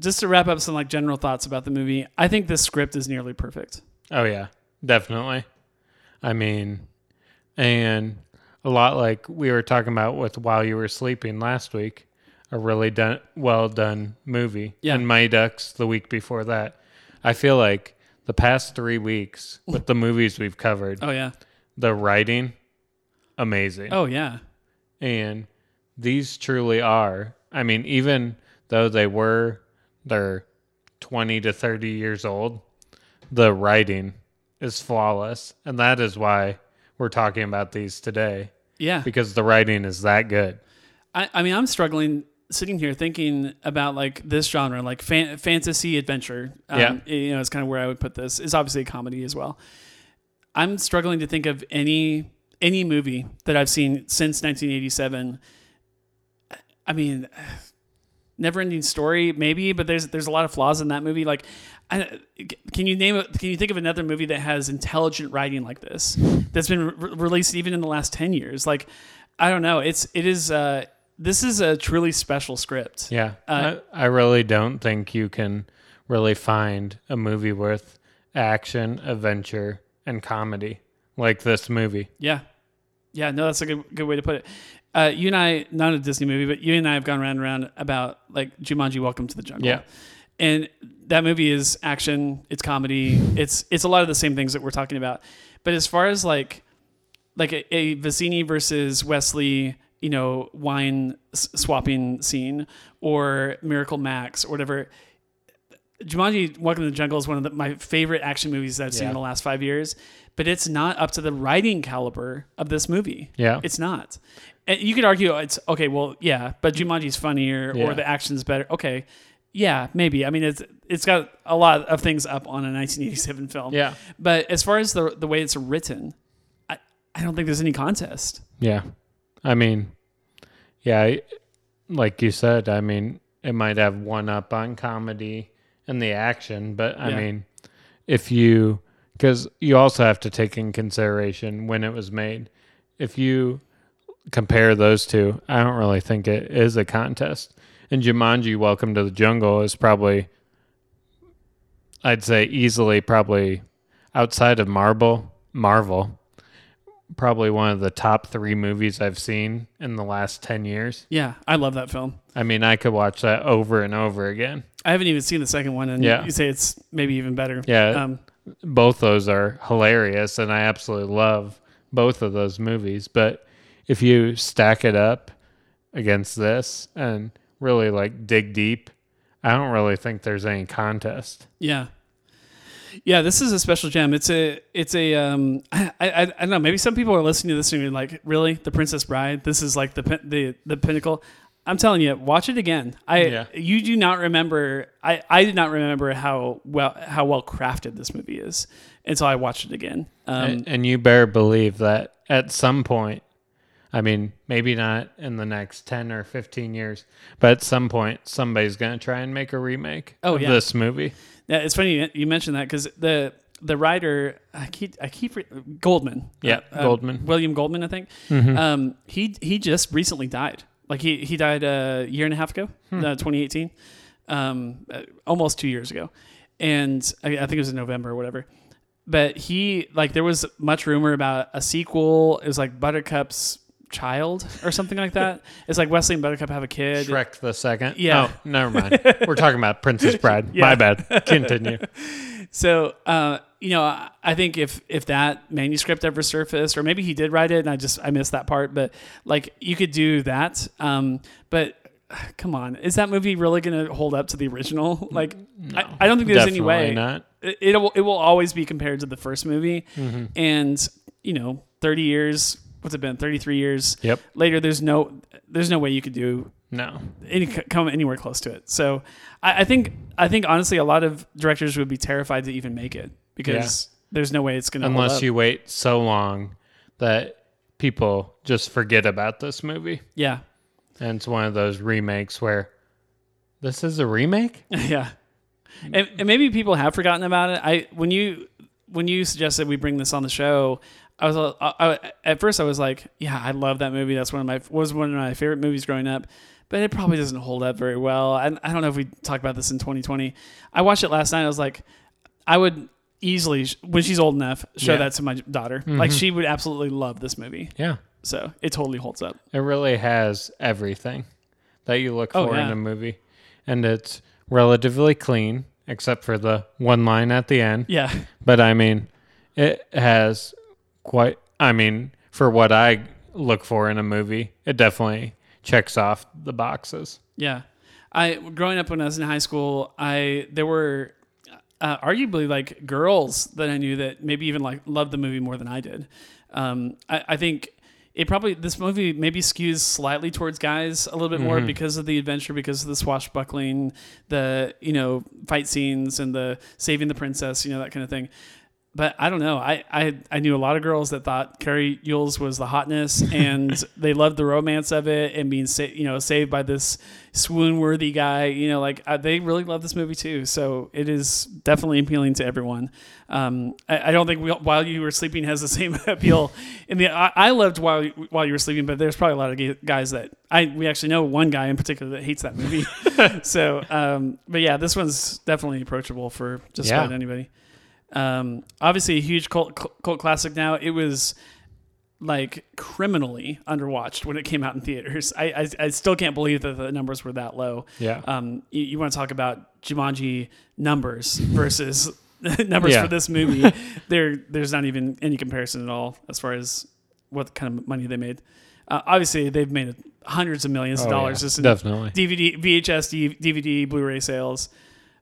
Speaker 2: just to wrap up some like general thoughts about the movie, I think this script is nearly perfect.
Speaker 3: Oh yeah, definitely. I mean, and a lot like we were talking about with While You Were Sleeping last week, a really done well done movie.
Speaker 2: Yeah.
Speaker 3: And Mighty Ducks the week before that. I feel like the past three weeks with the movies we've covered,
Speaker 2: Oh yeah,
Speaker 3: the writing, amazing.
Speaker 2: oh yeah,
Speaker 3: And these truly are. I mean, even though they were they're 20 to 30 years old, the writing is flawless. And that is why we're talking about these today
Speaker 2: yeah.
Speaker 3: because the writing is that good.
Speaker 2: I, I mean, I'm struggling sitting here thinking about like this genre, like fan, fantasy adventure. Um,
Speaker 3: Yeah.
Speaker 2: you know, it's kind of where I would put this. It's obviously a comedy as well. I'm struggling to think of any any movie that I've seen since 1987. I mean, never ending story maybe, but there's there's a lot of flaws in that movie. Like, I, can you name it? Can you think of another movie that has intelligent writing like this that's been re- released even in the last 10 years? Like, I don't know. It's it is. Uh, this is a truly special script.
Speaker 3: Yeah.
Speaker 2: Uh,
Speaker 3: I, I really don't think you can really find a movie with action, adventure, and comedy like this movie.
Speaker 2: Yeah. Yeah, no, that's a good good way to put it. Uh, you and I, not a Disney movie, but you and I have gone round and round about like Jumanji: Welcome to the Jungle.
Speaker 3: Yeah.
Speaker 2: and that movie is action, it's comedy, it's it's a lot of the same things that we're talking about. But as far as like like a, a Vizzini versus Wesley, you know, wine s- swapping scene, or Miracle Max, or whatever. Jumanji: Welcome to the Jungle is one of the, my favorite action movies that I've seen
Speaker 3: Yeah.
Speaker 2: in the last five years, but it's not up to the writing caliber of this movie.
Speaker 3: Yeah.
Speaker 2: It's not. And you could argue it's okay. Well, yeah, but Jumanji's funnier
Speaker 3: Yeah.
Speaker 2: or the action's better. Okay, yeah, maybe. I mean, it's it's got a lot of things up on a 1987 film.
Speaker 3: Yeah.
Speaker 2: but as far as the the way it's written, I I don't think there's any contest.
Speaker 3: Yeah. I mean, yeah, I- like you said, I mean, it might have one up on comedy and the action, but I
Speaker 2: Yeah.
Speaker 3: mean, if you, because you also have to take in consideration when it was made. If you compare those two, I don't really think it is a contest. And Jumanji Welcome to the Jungle is probably, I'd say easily, probably outside of Marvel, Marvel, probably one of the top three movies I've seen in the last 10 years.
Speaker 2: Yeah, I love that film.
Speaker 3: I mean, I could watch that over and over again.
Speaker 2: I haven't even seen the second one, and
Speaker 3: Yeah.
Speaker 2: you say it's maybe even better.
Speaker 3: Yeah.
Speaker 2: Um,
Speaker 3: Both those are hilarious, and I absolutely love both of those movies. But if you stack it up against this and really like dig deep, I don't really think there's any contest.
Speaker 2: Yeah. Yeah, this is a special gem. It's a, it's a, um, I, I, I don't know. Maybe some people are listening to this and you're like, really, The Princess Bride? This is like the, the, the pinnacle. I'm telling you, watch it again. I,
Speaker 3: Yeah.
Speaker 2: you do not remember. I, I did not remember how well, how well crafted this movie is until I watched it again. Um,
Speaker 3: and, and you better believe that at some point, I mean, maybe not in the next 10 or 15 years, but at some point, somebody's going to try and make a remake
Speaker 2: Oh,
Speaker 3: of
Speaker 2: yeah.
Speaker 3: this movie.
Speaker 2: Yeah, it's funny you- mentioned that because the the writer I keep I keep re- Goldman.
Speaker 3: Yeah,
Speaker 2: uh,
Speaker 3: Goldman.
Speaker 2: William Goldman, I think.
Speaker 3: Mm-hmm.
Speaker 2: Um, he he just recently died. Like he he died a year and a half ago,
Speaker 3: Hmm.
Speaker 2: uh, 2018, um, uh, almost two years ago, and I, I think it was in November or whatever. But he like there was much rumor about a sequel. It was like Buttercup's child or something like that. it's like Wesley and Buttercup have a kid.
Speaker 3: Shrek the second.
Speaker 2: Yeah.
Speaker 3: Oh, never mind. We're talking about Princess Bride.
Speaker 2: Yeah.
Speaker 3: My bad. Continue.
Speaker 2: So, uh, you know, I- I think if if that manuscript ever surfaced, or maybe he did write it and I just I missed that part, but like you could do that. Um, but come on, is that movie really going to hold up to the original? Like, I, I don't think there's any way.
Speaker 3: not.
Speaker 2: It, it will it will always be compared to the first movie,
Speaker 3: Mm-hmm.
Speaker 2: and you know, thirty years. What's it been? Thirty three years
Speaker 3: Yep.
Speaker 2: later. There's no there's no way you could do no any, come anywhere close to it. So I, I, think I think honestly a lot of directors would be terrified to even make it because yeah. there's no way it's going to
Speaker 3: unless you wait so long that people just forget about this movie.
Speaker 2: Yeah,
Speaker 3: and it's one of those remakes where this is a remake.
Speaker 2: yeah, and, and maybe people have forgotten about it. I when you when you suggested we bring this on the show, I was I, I, at first I was like, yeah, I love that movie. That's one of my was one of my favorite movies growing up but it probably doesn't hold up very well. I, I don't know if we talk about this in 2020. I watched it last night. I was like, I would easily, when she's old enough, show yeah. that to my daughter. Mm-hmm. Like she would absolutely love this movie.
Speaker 3: Yeah.
Speaker 2: So it totally holds up.
Speaker 3: It really has everything that you look oh, for yeah. in a movie, and it's relatively clean except for the one line at the end.
Speaker 2: Yeah.
Speaker 3: But I mean, it has quite. I mean, for what I look for in a movie, it definitely checks off the boxes.
Speaker 2: Yeah. I growing up when I was in high school, I there were uh, arguably like girls that I knew that maybe even like loved the movie more than I did. Um, I, I, think it probably this movie maybe skews slightly towards guys a little bit more mm-hmm. because of the adventure, because of the swashbuckling, the you know fight scenes, and the saving the princess, you know that kind of thing but I don't know. I, I I knew a lot of girls that thought Cary Elwes was the hotness, and they loved the romance of it and being sa- you know saved by this swoon worthy guy. You know, like uh, they really love this movie too. So it is definitely appealing to everyone. Um, I, I, don't think we, while you were sleeping has the same appeal. In the I, I, loved while while you were sleeping, but there's probably a lot of guys that I we actually know one guy in particular that hates that movie. so, um, but yeah, this one's definitely approachable for just yeah. about anybody. Um, obviously, a huge cult, cult classic now. It was like criminally underwatched when it came out in theaters. I, I, I still can't believe that the numbers were that low.
Speaker 3: Yeah.
Speaker 2: Um, you, you want to talk about Jumanji numbers versus numbers yeah. for this movie? there, there's not even any comparison at all as far as what kind of money they made. Uh, obviously, they've made hundreds of millions of oh, dollars
Speaker 3: yeah.
Speaker 2: just in
Speaker 3: definitely
Speaker 2: DVD, VHS, DVD, Blu-ray sales.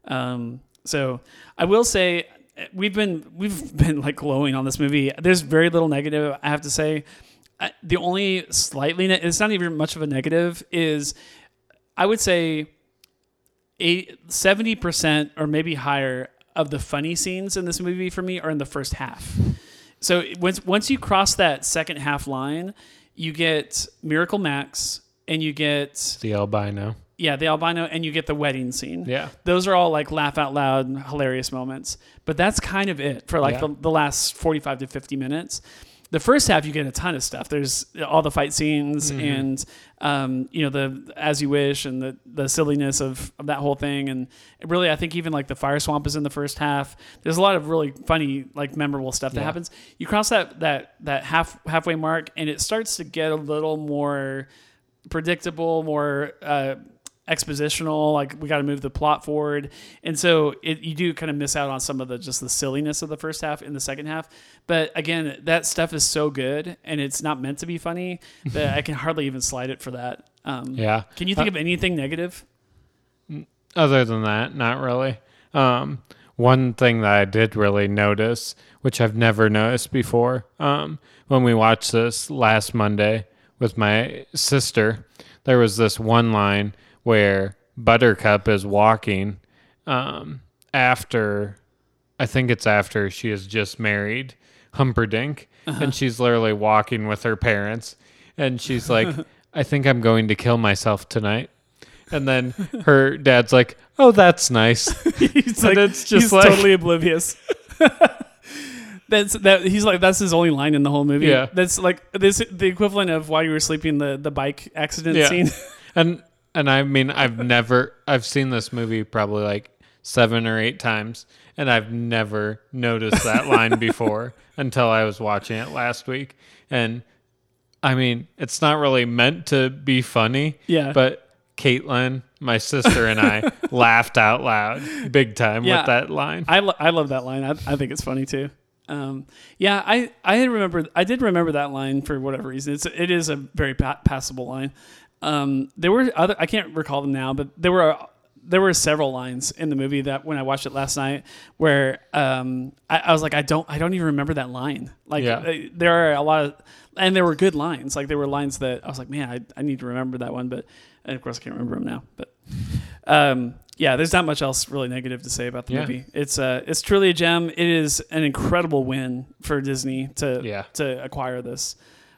Speaker 2: Um, so I will say we've been we've been like glowing on this movie. There's very little negative, I have to say. the only slightly ne- it's not even much of a negative is I would say seventy percent or maybe higher of the funny scenes in this movie for me are in the first half. So once once you cross that second half line, you get Miracle Max and you get
Speaker 3: the albino.
Speaker 2: Yeah, the albino, and you get the wedding scene.
Speaker 3: Yeah,
Speaker 2: those are all like laugh out loud, hilarious moments. But that's kind of it for like yeah. the, the last forty-five to fifty minutes. The first half, you get a ton of stuff. There's all the fight scenes, mm-hmm. and um, you know the as you wish, and the the silliness of, of that whole thing. And really, I think even like the fire swamp is in the first half. There's a lot of really funny, like memorable stuff that yeah. happens. You cross that that that half halfway mark, and it starts to get a little more predictable, more. Uh, expositional like we got to move the plot forward. And so it, you do kind of miss out on some of the just the silliness of the first half in the second half. But again that stuff is so good and it's not meant to be funny that i can hardly even slide it for that. Um,
Speaker 3: yeah.
Speaker 2: can you think uh, of anything negative?
Speaker 3: Other than that not really. Um, one thing that i did really notice which i've never noticed before um, when we watched this last monday with my sister there was this one line where Buttercup is walking um, after, I think it's after she has just married Humperdinck, uh-huh. and she's literally walking with her parents, and she's like, "I think I'm going to kill myself tonight." And then her dad's like, "Oh, that's nice."
Speaker 2: he's and like, it's just he's like, totally oblivious. that's that. He's like, that's his only line in the whole movie.
Speaker 3: Yeah,
Speaker 2: that's like this the equivalent of while you were sleeping the the bike accident yeah. scene.
Speaker 3: and and I mean, I've never, I've seen this movie probably like seven or eight times, and I've never noticed that line before until I was watching it last week. And I mean, it's not really meant to be funny.
Speaker 2: Yeah.
Speaker 3: But Caitlin, my sister, and I laughed out loud big time yeah, with that line.
Speaker 2: I, lo- I love that line. I, I think it's funny too. Um, yeah, I I remember I did remember that line for whatever reason. It's it is a very pa- passable line. Um, there were other I can't recall them now, but there were there were several lines in the movie that when I watched it last night where um, I, I was like, I don't, I don't even remember that line. Like
Speaker 3: Yeah.
Speaker 2: uh, there are a lot of, and there were good lines. Like there were lines that I was like, man, I, I need to remember that one, but and of course I can't remember them now. But um, yeah, there's not much else really negative to say about the
Speaker 3: Yeah.
Speaker 2: movie. It's uh, it's truly a gem. It is an incredible win for Disney to
Speaker 3: Yeah.
Speaker 2: to acquire this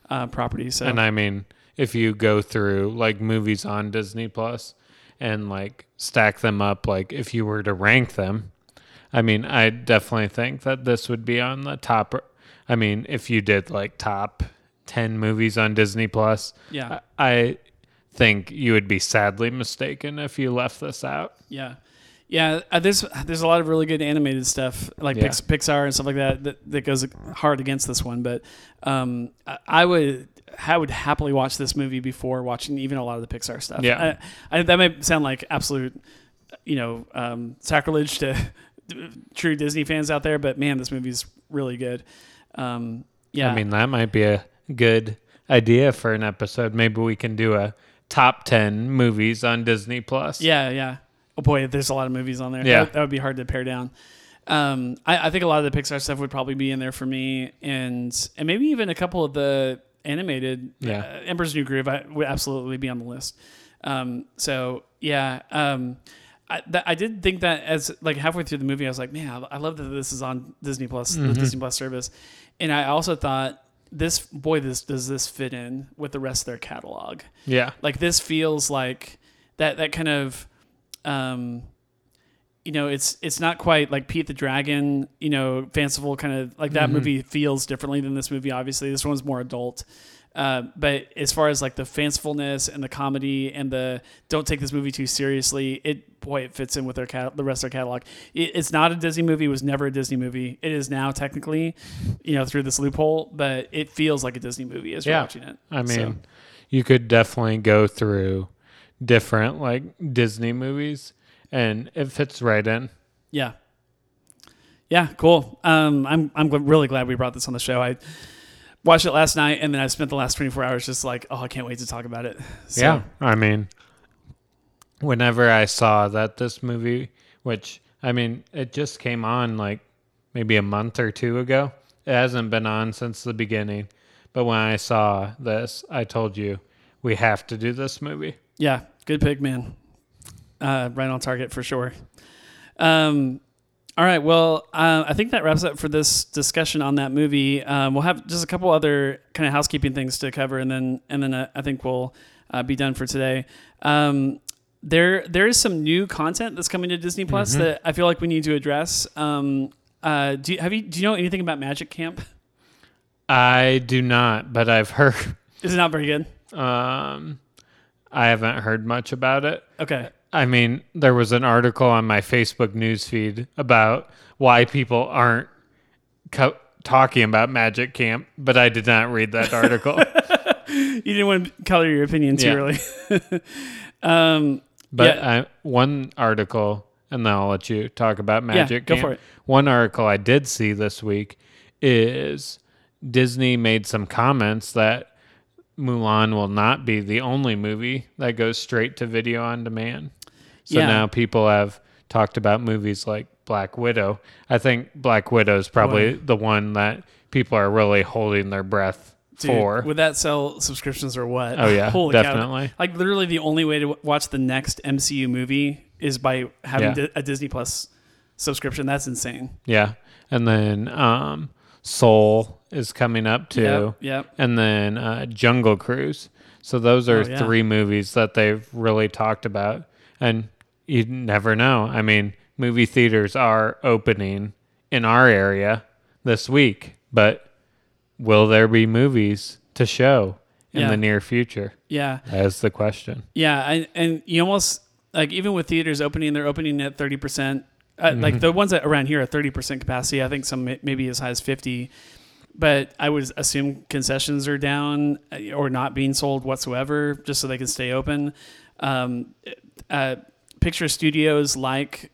Speaker 2: uh, property. So
Speaker 3: And I mean, if you go through like movies on Disney Plus and like stack them up, like if you were to rank them, I mean, I definitely think that this would be on the top. I mean, if you did like top 10 movies on Disney Plus,
Speaker 2: yeah,
Speaker 3: I I think you would be sadly mistaken if you left this out.
Speaker 2: Yeah, yeah. Uh, there's there's a lot of really good animated stuff like
Speaker 3: Yeah.
Speaker 2: Pixar and stuff like that, that that goes hard against this one. But um, I would I would happily watch this movie before watching even a lot of the Pixar stuff.
Speaker 3: Yeah.
Speaker 2: I, I, that may sound like absolute, you know, um, sacrilege to true Disney fans out there, but man, this movie's really good. Um, yeah,
Speaker 3: I mean, that might be a good idea for an episode. Maybe we can do a top 10 movies on Disney Plus.
Speaker 2: Yeah, yeah. Oh boy, there's a lot of movies on there.
Speaker 3: Yeah.
Speaker 2: that, that would be hard to pare down. Um, I, I think a lot of the Pixar stuff would probably be in there for me, and and maybe even a couple of the animated.
Speaker 3: Yeah.
Speaker 2: uh, Emperor's New Groove I, would absolutely be on the list. Um, so yeah, um, I, that, I did think that as like halfway through the movie, I was like, man, I, I love that this is on Disney Plus, the Disney Plus service, and I also thought this boy, this does this fit in with the rest of their catalog?
Speaker 3: Yeah.
Speaker 2: like this feels like that that kind of um you know it's it's not quite like Pete the Dragon you know fanciful kind of like that movie feels differently than this movie obviously this one's more adult uh, but as far as like the fancifulness and the comedy and the don't take this movie too seriously, it boy it fits in with their cat, the rest of their catalog. It, it's not a Disney movie; it was never a Disney movie. It is now technically, you know, through this loophole, but it feels like a Disney movie as you're watching it.
Speaker 3: I mean,
Speaker 2: So,
Speaker 3: you could definitely go through different like Disney movies and it fits right in.
Speaker 2: Yeah. Yeah, cool. Um, I'm I'm really glad we brought this on the show. I watched it last night, and then I spent the last 24 hours just like, oh, I can't wait to talk about it. So,
Speaker 3: yeah. I mean, whenever I saw that this movie, which I mean, it just came on like maybe a month or two ago. It hasn't been on since the beginning. But when I saw this, I told you we have to do this movie.
Speaker 2: yeah, good pick, man. Uh, right on target for sure. Um, all right. Well, uh, I think that wraps up for this discussion on that movie. Um, we'll have just a couple other kind of housekeeping things to cover, and then and then uh, I think we'll uh, be done for today. Um, there there is some new content that's coming to Disney Plus that I feel like we need to address. Um, uh, do you, have you do you know anything about Magic Camp?
Speaker 3: I do not, but I've heard.
Speaker 2: Is it not very good?
Speaker 3: Um, I haven't heard much about it.
Speaker 2: Okay.
Speaker 3: I mean, there was an article on my Facebook newsfeed about why people aren't co- talking about Magic Camp, but I did not read that article.
Speaker 2: You didn't want to color your opinion too
Speaker 3: Yeah.
Speaker 2: early. um,
Speaker 3: But
Speaker 2: Yeah.
Speaker 3: I, one article, and then I'll let you talk about Magic
Speaker 2: go
Speaker 3: Camp.
Speaker 2: for it.
Speaker 3: One article I did see this week is Disney made some comments that Mulan will not be the only movie that goes straight to video on demand. So
Speaker 2: Yeah.
Speaker 3: now people have talked about movies like Black Widow. I think Black Widow is probably the one that people are really holding their breath
Speaker 2: dude,
Speaker 3: for.
Speaker 2: would that sell subscriptions or what?
Speaker 3: Oh, yeah,
Speaker 2: Holy cow.
Speaker 3: definitely.
Speaker 2: Like literally, the only way to watch the next MCU movie is by having
Speaker 3: Yeah.
Speaker 2: a Disney Plus subscription. That's insane.
Speaker 3: yeah. And then um, Soul is coming up too.
Speaker 2: Yep. Yep.
Speaker 3: and then uh, Jungle Cruise. So those are
Speaker 2: Oh, yeah.
Speaker 3: three movies that they've really talked about, and you never know. I mean, movie theaters are opening in our area this week, but will there be movies to show in
Speaker 2: Yeah.
Speaker 3: the near future?
Speaker 2: Yeah.
Speaker 3: That's the question.
Speaker 2: Yeah, and, and you almost like even with theaters opening, they're opening at thirty percent. Uh,
Speaker 3: Mm-hmm.
Speaker 2: Like the ones that around here are thirty percent capacity. I think some may- maybe as high as fifty. But I would assume concessions are down uh, or not being sold whatsoever, just so they can stay open. Um, uh, picture studios like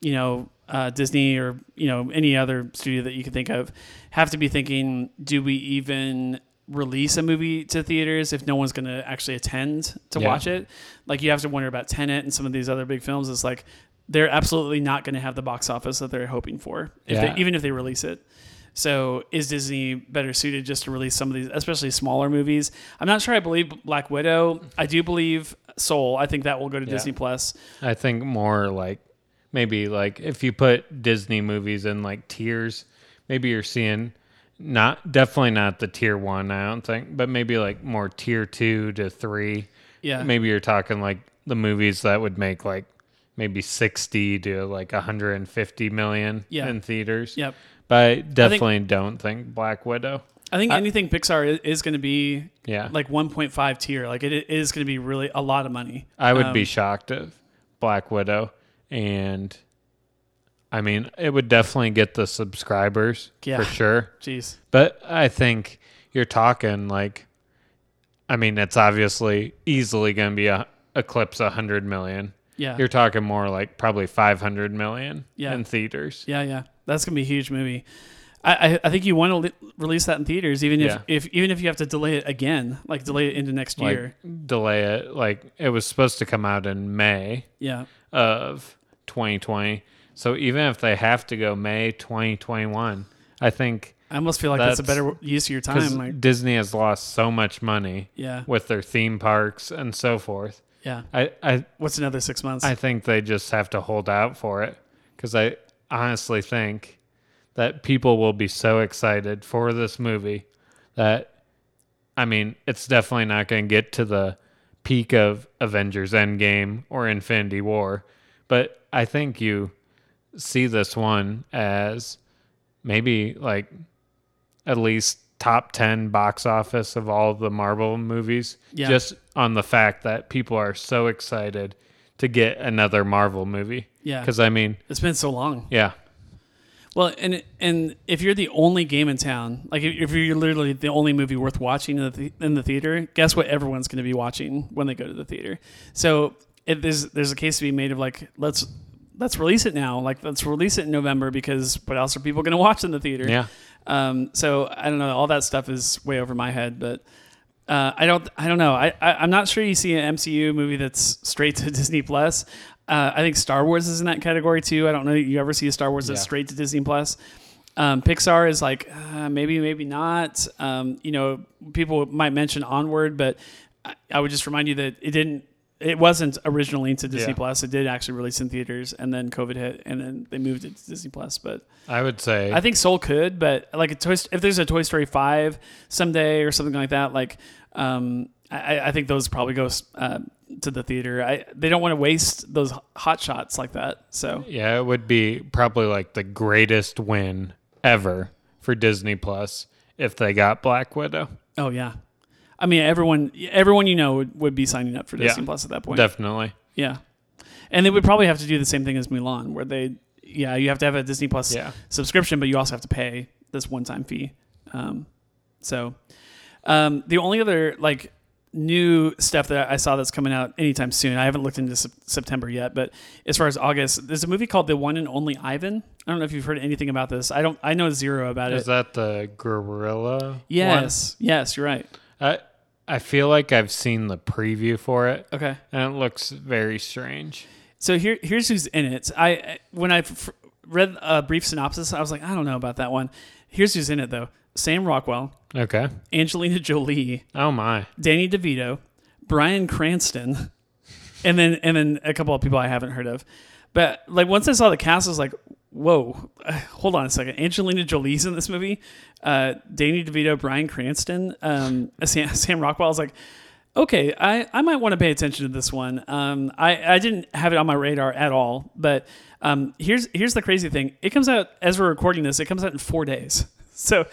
Speaker 2: you know uh, Disney or you know any other studio that you can think of have to be thinking: Do we even release a movie to theaters if no one's going to actually attend to
Speaker 3: Yeah.
Speaker 2: watch it. Like you have to wonder about Tenet and some of these other big films. It's like they're absolutely not going to have the box office that they're hoping for, if
Speaker 3: Yeah.
Speaker 2: they, even if they release it. So is Disney better suited just to release some of these, especially smaller movies? I'm not sure. I believe Black Widow. I do believe Soul. I think that will go to
Speaker 3: Yeah.
Speaker 2: Disney Plus.
Speaker 3: I think more like maybe like if you put Disney movies in like tiers, maybe you're seeing not definitely not the tier one, I don't think, but maybe like more tier two to three.
Speaker 2: Yeah.
Speaker 3: Maybe you're talking like the movies that would make like maybe 60 to like 150 million
Speaker 2: Yeah.
Speaker 3: in theaters.
Speaker 2: Yep.
Speaker 3: But I definitely don't think Black Widow.
Speaker 2: I think anything Pixar is, is going to be
Speaker 3: Yeah.
Speaker 2: like 1.5 tier. Like it, is going to be really a lot of money.
Speaker 3: I would
Speaker 2: Um,
Speaker 3: be shocked if Black Widow and I mean, it would definitely get the subscribers
Speaker 2: Yeah.
Speaker 3: for sure.
Speaker 2: Jeez.
Speaker 3: But I think you're talking like, I mean, it's obviously easily going to be a eclipse a hundred million.
Speaker 2: Yeah.
Speaker 3: You're talking more like probably 500 million
Speaker 2: Yeah.
Speaker 3: in theaters.
Speaker 2: Yeah, yeah, that's gonna be a huge movie. I, I, think you want to li- release that in theaters, even if,
Speaker 3: Yeah.
Speaker 2: if even if you have to delay it again, like delay it into next
Speaker 3: Like
Speaker 2: year.
Speaker 3: delay it. Like it was supposed to come out in May
Speaker 2: Yeah,
Speaker 3: of 2020. So even if they have to go May 2021, I think
Speaker 2: I almost feel like that's, a better use of your time. Like,
Speaker 3: Disney has lost so much money
Speaker 2: yeah,
Speaker 3: with their theme parks and so forth.
Speaker 2: yeah.
Speaker 3: I, I,
Speaker 2: What's another six months?
Speaker 3: I think they just have to hold out for it because I honestly think that people will be so excited for this movie that, I mean, it's definitely not going to get to the peak of Avengers Endgame or Infinity War, but I think you see this one as maybe like at least top 10 box office of all the Marvel movies
Speaker 2: Yeah.
Speaker 3: just on the fact that people are so excited to get another Marvel movie.
Speaker 2: Yeah.
Speaker 3: Cuz I mean,
Speaker 2: it's been so long.
Speaker 3: yeah.
Speaker 2: Well, and and if you're the only game in town, like if, you're literally the only movie worth watching in the, th- in the theater, guess what? Everyone's going to be watching when they go to the theater. So if there's there's a case to be made of like let's let's release it now, like let's release it in November because what else are people going to watch in the theater?
Speaker 3: Yeah.
Speaker 2: Um, so I don't know. All that stuff is way over my head, but uh, I don't. I don't know. I, I I'm not sure you see an MCU movie that's straight to Disney Plus. Uh, I think Star Wars is in that category too. I don't know. that You ever see a Star Wars that's
Speaker 3: Yeah.
Speaker 2: straight to Disney Plus? Um, Pixar is like uh, maybe, maybe not. Um, you know, people might mention Onward, but I, I would just remind you that it didn't. It wasn't originally into Disney
Speaker 3: Yeah.
Speaker 2: Plus. It did actually release in theaters, and then COVID hit, and then they moved it to Disney Plus. But
Speaker 3: I would say
Speaker 2: I think Soul could, but like a Toy, if there's a Toy Story five someday or something like that, like um, I, I think those probably go uh, to the theater. I they don't want to waste those hot shots like that. So
Speaker 3: yeah, it would be probably like the greatest win ever for Disney Plus if they got Black Widow.
Speaker 2: oh yeah, I mean everyone everyone you know would, would be signing up for
Speaker 3: Yeah.
Speaker 2: Disney Plus at that point.
Speaker 3: Definitely.
Speaker 2: yeah, and they would probably have to do the same thing as Mulan, where they yeah you have to have a Disney Plus
Speaker 3: Yeah.
Speaker 2: subscription, but you also have to pay this one time fee. Um, so um, the only other like new stuff that I saw that's coming out anytime soon, I haven't looked into Sep- September yet, but as far as August, there's a movie called The One and Only Ivan. I don't know if you've heard anything about this. I don't. I know zero about
Speaker 3: Is
Speaker 2: it.
Speaker 3: that the gorilla?
Speaker 2: yes, yes, you're right.
Speaker 3: I I feel like I've seen the preview for it,
Speaker 2: Okay.
Speaker 3: and it looks very strange.
Speaker 2: So here, here's who's in it. I when I f- read a brief synopsis, I was like, I don't know about that one. Here's who's in it though: Sam Rockwell,
Speaker 3: Okay.
Speaker 2: Angelina Jolie,
Speaker 3: Oh my.
Speaker 2: Danny DeVito, Bryan Cranston, and then and then a couple of people I haven't heard of. But like once I saw the cast, I was like, "Whoa, hold on a second. Angelina Jolie's in this movie. Uh, Danny DeVito, Bryan Cranston, um, Sam, Sam Rockwell." I was like, "Okay, I, I might want to pay attention to this one." Um, I I didn't have it on my radar at all. But um, here's here's the crazy thing. It comes out as we're recording this. It comes out in four days. So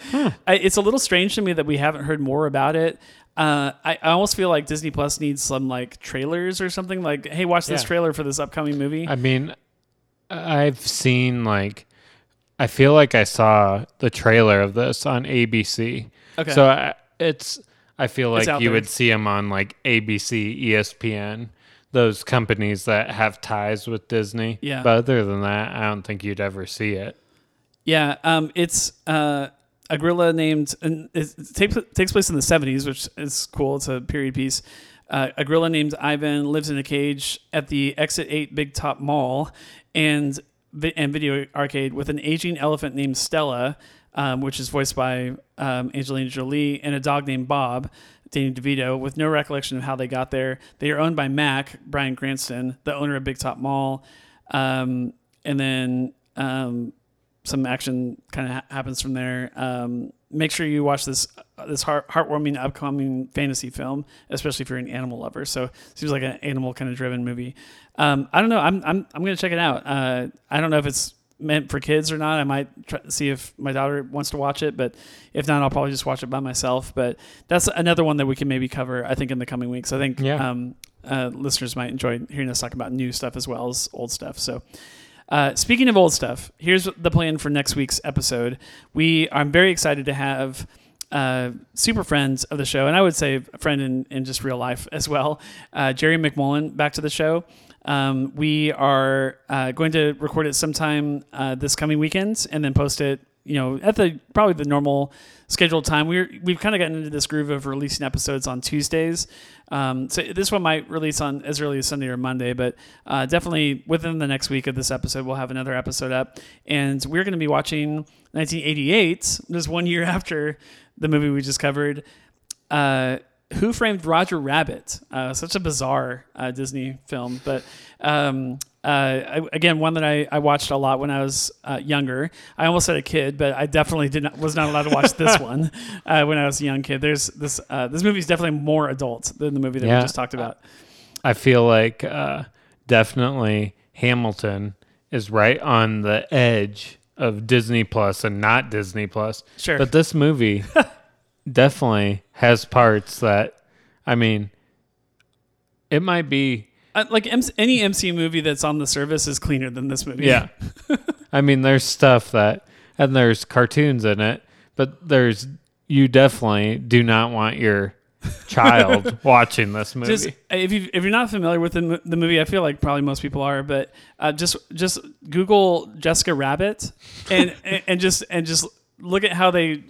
Speaker 2: I, it's a little strange to me that we haven't heard more about it. Uh, I, I almost feel like Disney Plus needs some like trailers or something. Like, hey, watch this
Speaker 3: Yeah.
Speaker 2: trailer for this upcoming movie.
Speaker 3: I mean, I've seen like, I feel like I saw the trailer of this on ABC.
Speaker 2: Okay.
Speaker 3: So I, it's, I feel like you
Speaker 2: there.
Speaker 3: would see them on like ABC, ESPN, those companies that have ties with Disney.
Speaker 2: Yeah.
Speaker 3: But other than that, I don't think you'd ever see it.
Speaker 2: Yeah, um, it's. Uh, a gorilla named and it takes takes place in the 70s, which is cool. It's a period piece. Uh, a gorilla named Ivan lives in a cage at the Exit 8 Big Top Mall and and video arcade with an aging elephant named Stella, um, which is voiced by um, Angelina Jolie, and a dog named Bob, Danny DeVito, with no recollection of how they got there. They are owned by Mac, Bryan Cranston, the owner of Big Top Mall. Um, and then um, some action kind of ha- happens from there. Um, make sure you watch this this heart- heartwarming upcoming fantasy film, especially if you're an animal lover. So it seems like an animal kind of driven movie. Um, I don't know. I'm I'm I'm gonna check it out. Uh, I don't know if it's meant for kids or not. I might try see if my daughter wants to watch it, but if not, I'll probably just watch it by myself. But that's another one that we can maybe cover. I think in the coming weeks. I think
Speaker 3: Yeah.
Speaker 2: um, uh, listeners might enjoy hearing us talk about new stuff as well as old stuff. So. Uh, speaking of old stuff, here's the plan for next week's episode. We I'm very excited to have uh, super friends of the show, and I would say a friend in, in just real life as well, uh, Jerry McMullen back to the show. Um, we are uh, going to record it sometime uh, this coming weekend and then post it, you know, at the probably the normal scheduled time. We're we've kind of gotten into this groove of releasing episodes on Tuesdays. Um, so this one might release on as early as Sunday or Monday, but uh, definitely within the next week of this episode, we'll have another episode up, and we're going to be watching 1988, just one year after the movie we just covered. Uh, who Framed Roger Rabbit? Uh, such a bizarre uh, Disney film, but um, uh, I, again, one that I, I watched a lot when I was uh, younger. I almost said a kid, but I definitely did not was not allowed to watch this one uh, when I was a young kid. There's this uh, this movie is definitely more adult than the movie that
Speaker 3: Yeah.
Speaker 2: we just talked about.
Speaker 3: I feel like uh, definitely Hamilton is right on the edge of Disney Plus and not Disney Plus.
Speaker 2: Sure.
Speaker 3: But this movie definitely has parts that, I mean, it might be.
Speaker 2: Uh, like M- any MCU movie that's on the service is cleaner than this movie.
Speaker 3: Yeah. I mean, there's stuff that, and there's cartoons in it, but there's, you definitely do not want your child watching this movie.
Speaker 2: Just if you if you're not familiar with the, the movie, I feel like probably most people are, but uh, just just Google Jessica Rabbit and and, and just and just look at how they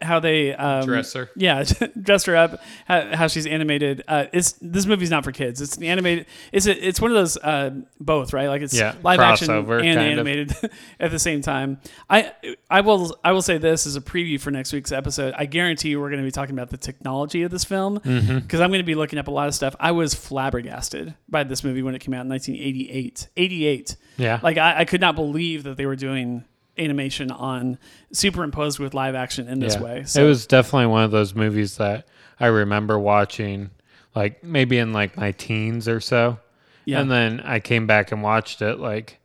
Speaker 2: how they um,
Speaker 3: Dress her.
Speaker 2: Yeah, dress her up. How, how she's animated. Uh, it's this movie's not for kids. It's the animated. It's a, it's one of those uh, both right. Like it's
Speaker 3: Yeah,
Speaker 2: live action and animated at the same time. I I will I will say this as a preview for next week's episode. I guarantee you we're going to be talking about the technology of this film because
Speaker 3: Mm-hmm.
Speaker 2: I'm going to be looking up a lot of stuff. I was flabbergasted by this movie when it came out in 1988. 88.
Speaker 3: Yeah.
Speaker 2: Like I, I could not believe that they were doing animation on superimposed with live action in this
Speaker 3: Yeah.
Speaker 2: way.
Speaker 3: it was definitely one of those movies that I remember watching, like maybe in like my teens or so.
Speaker 2: Yeah.
Speaker 3: And then I came back and watched it like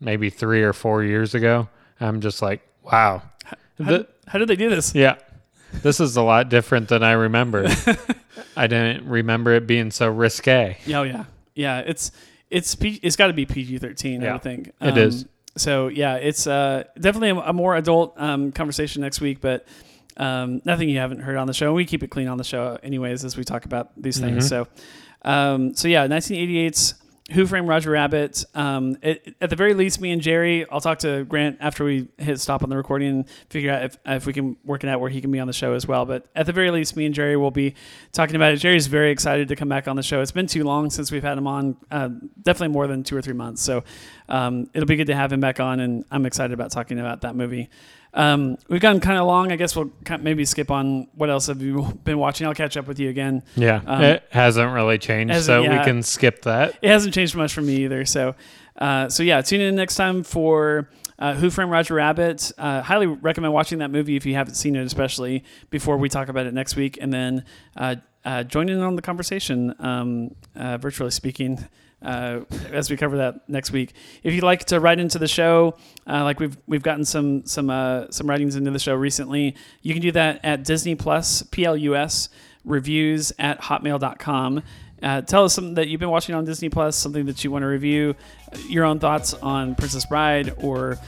Speaker 3: maybe three or four years ago. I'm just like, wow.
Speaker 2: how,
Speaker 3: The-
Speaker 2: how did they do this?
Speaker 3: yeah. This is a lot different than I remember. I didn't remember it being so risque.
Speaker 2: Yeah, oh yeah, yeah. It's it's it's got to be PG thirteen. I
Speaker 3: Yeah,
Speaker 2: would think
Speaker 3: it um, is.
Speaker 2: So yeah, it's uh, definitely a, a more adult um, conversation next week, but um, nothing you haven't heard on the show. We keep it clean on the show, anyways, as we talk about these things. So, um, so yeah, 1988's Who Framed Roger Rabbit. Um, it, at the very least, me and Jerry, I'll talk to Grant after we hit stop on the recording and figure out if, if we can work it out where he can be on the show as well. But at the very least, me and Jerry will be talking about it. Jerry's very excited to come back on the show. It's been too long since we've had him on, uh, definitely more than two or three months. So um, it'll be good to have him back on, and I'm excited about talking about that movie. Um, we've gone kind of long. I guess we'll maybe skip on what else have you been watching. I'll catch up with you again.
Speaker 3: Yeah.
Speaker 2: Um,
Speaker 3: it hasn't really changed,
Speaker 2: hasn't-
Speaker 3: so
Speaker 2: yeah.
Speaker 3: we can skip that.
Speaker 2: It hasn't changed much for me either. So, uh, so yeah, tune in next time for uh, Who Framed Roger Rabbit. Uh, highly recommend watching that movie if you haven't seen it, especially before we talk about it next week, and then uh, uh, join in on the conversation, um, uh, virtually speaking. Uh, as we cover that next week, if you'd like to write into the show, uh, like we've we've gotten some some uh, some writings into the show recently, you can do that at Disney Plus P L U S reviews at hotmail.com. Uh, tell us something that you've been watching on Disney Plus, something that you want to review, your own thoughts on Princess Bride, or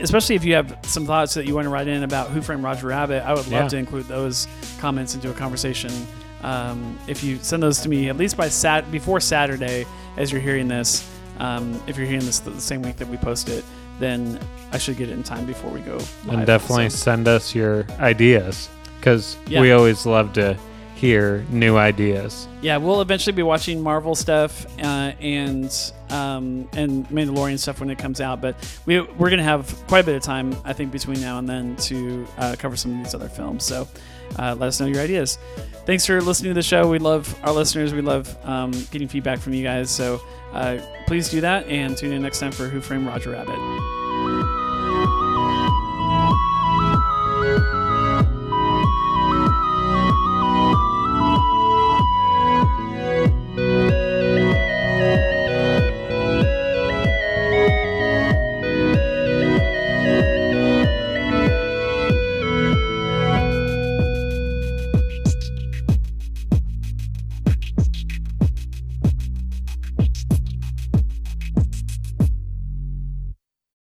Speaker 2: especially if you have some thoughts that you want to write in about Who Framed Roger Rabbit. I would love
Speaker 3: Yeah.
Speaker 2: to include those comments into a conversation. Um, if you send those to me at least by sat before Saturday, as you're hearing this, um, if you're hearing this the same week that we post it, then I should get it in time before we go. Live.
Speaker 3: and definitely
Speaker 2: So,
Speaker 3: send us your ideas because
Speaker 2: Yeah.
Speaker 3: we always love to hear new ideas.
Speaker 2: yeah, we'll eventually be watching Marvel stuff uh, and um, and Mandalorian stuff when it comes out. But we we're gonna have quite a bit of time, I think, between now and then to uh, cover some of these other films. So uh, let us know your ideas. Thanks for listening to the show. We love our listeners. We love um, getting feedback from you guys. So uh, please do that and tune in next time for Who Framed Roger Rabbit.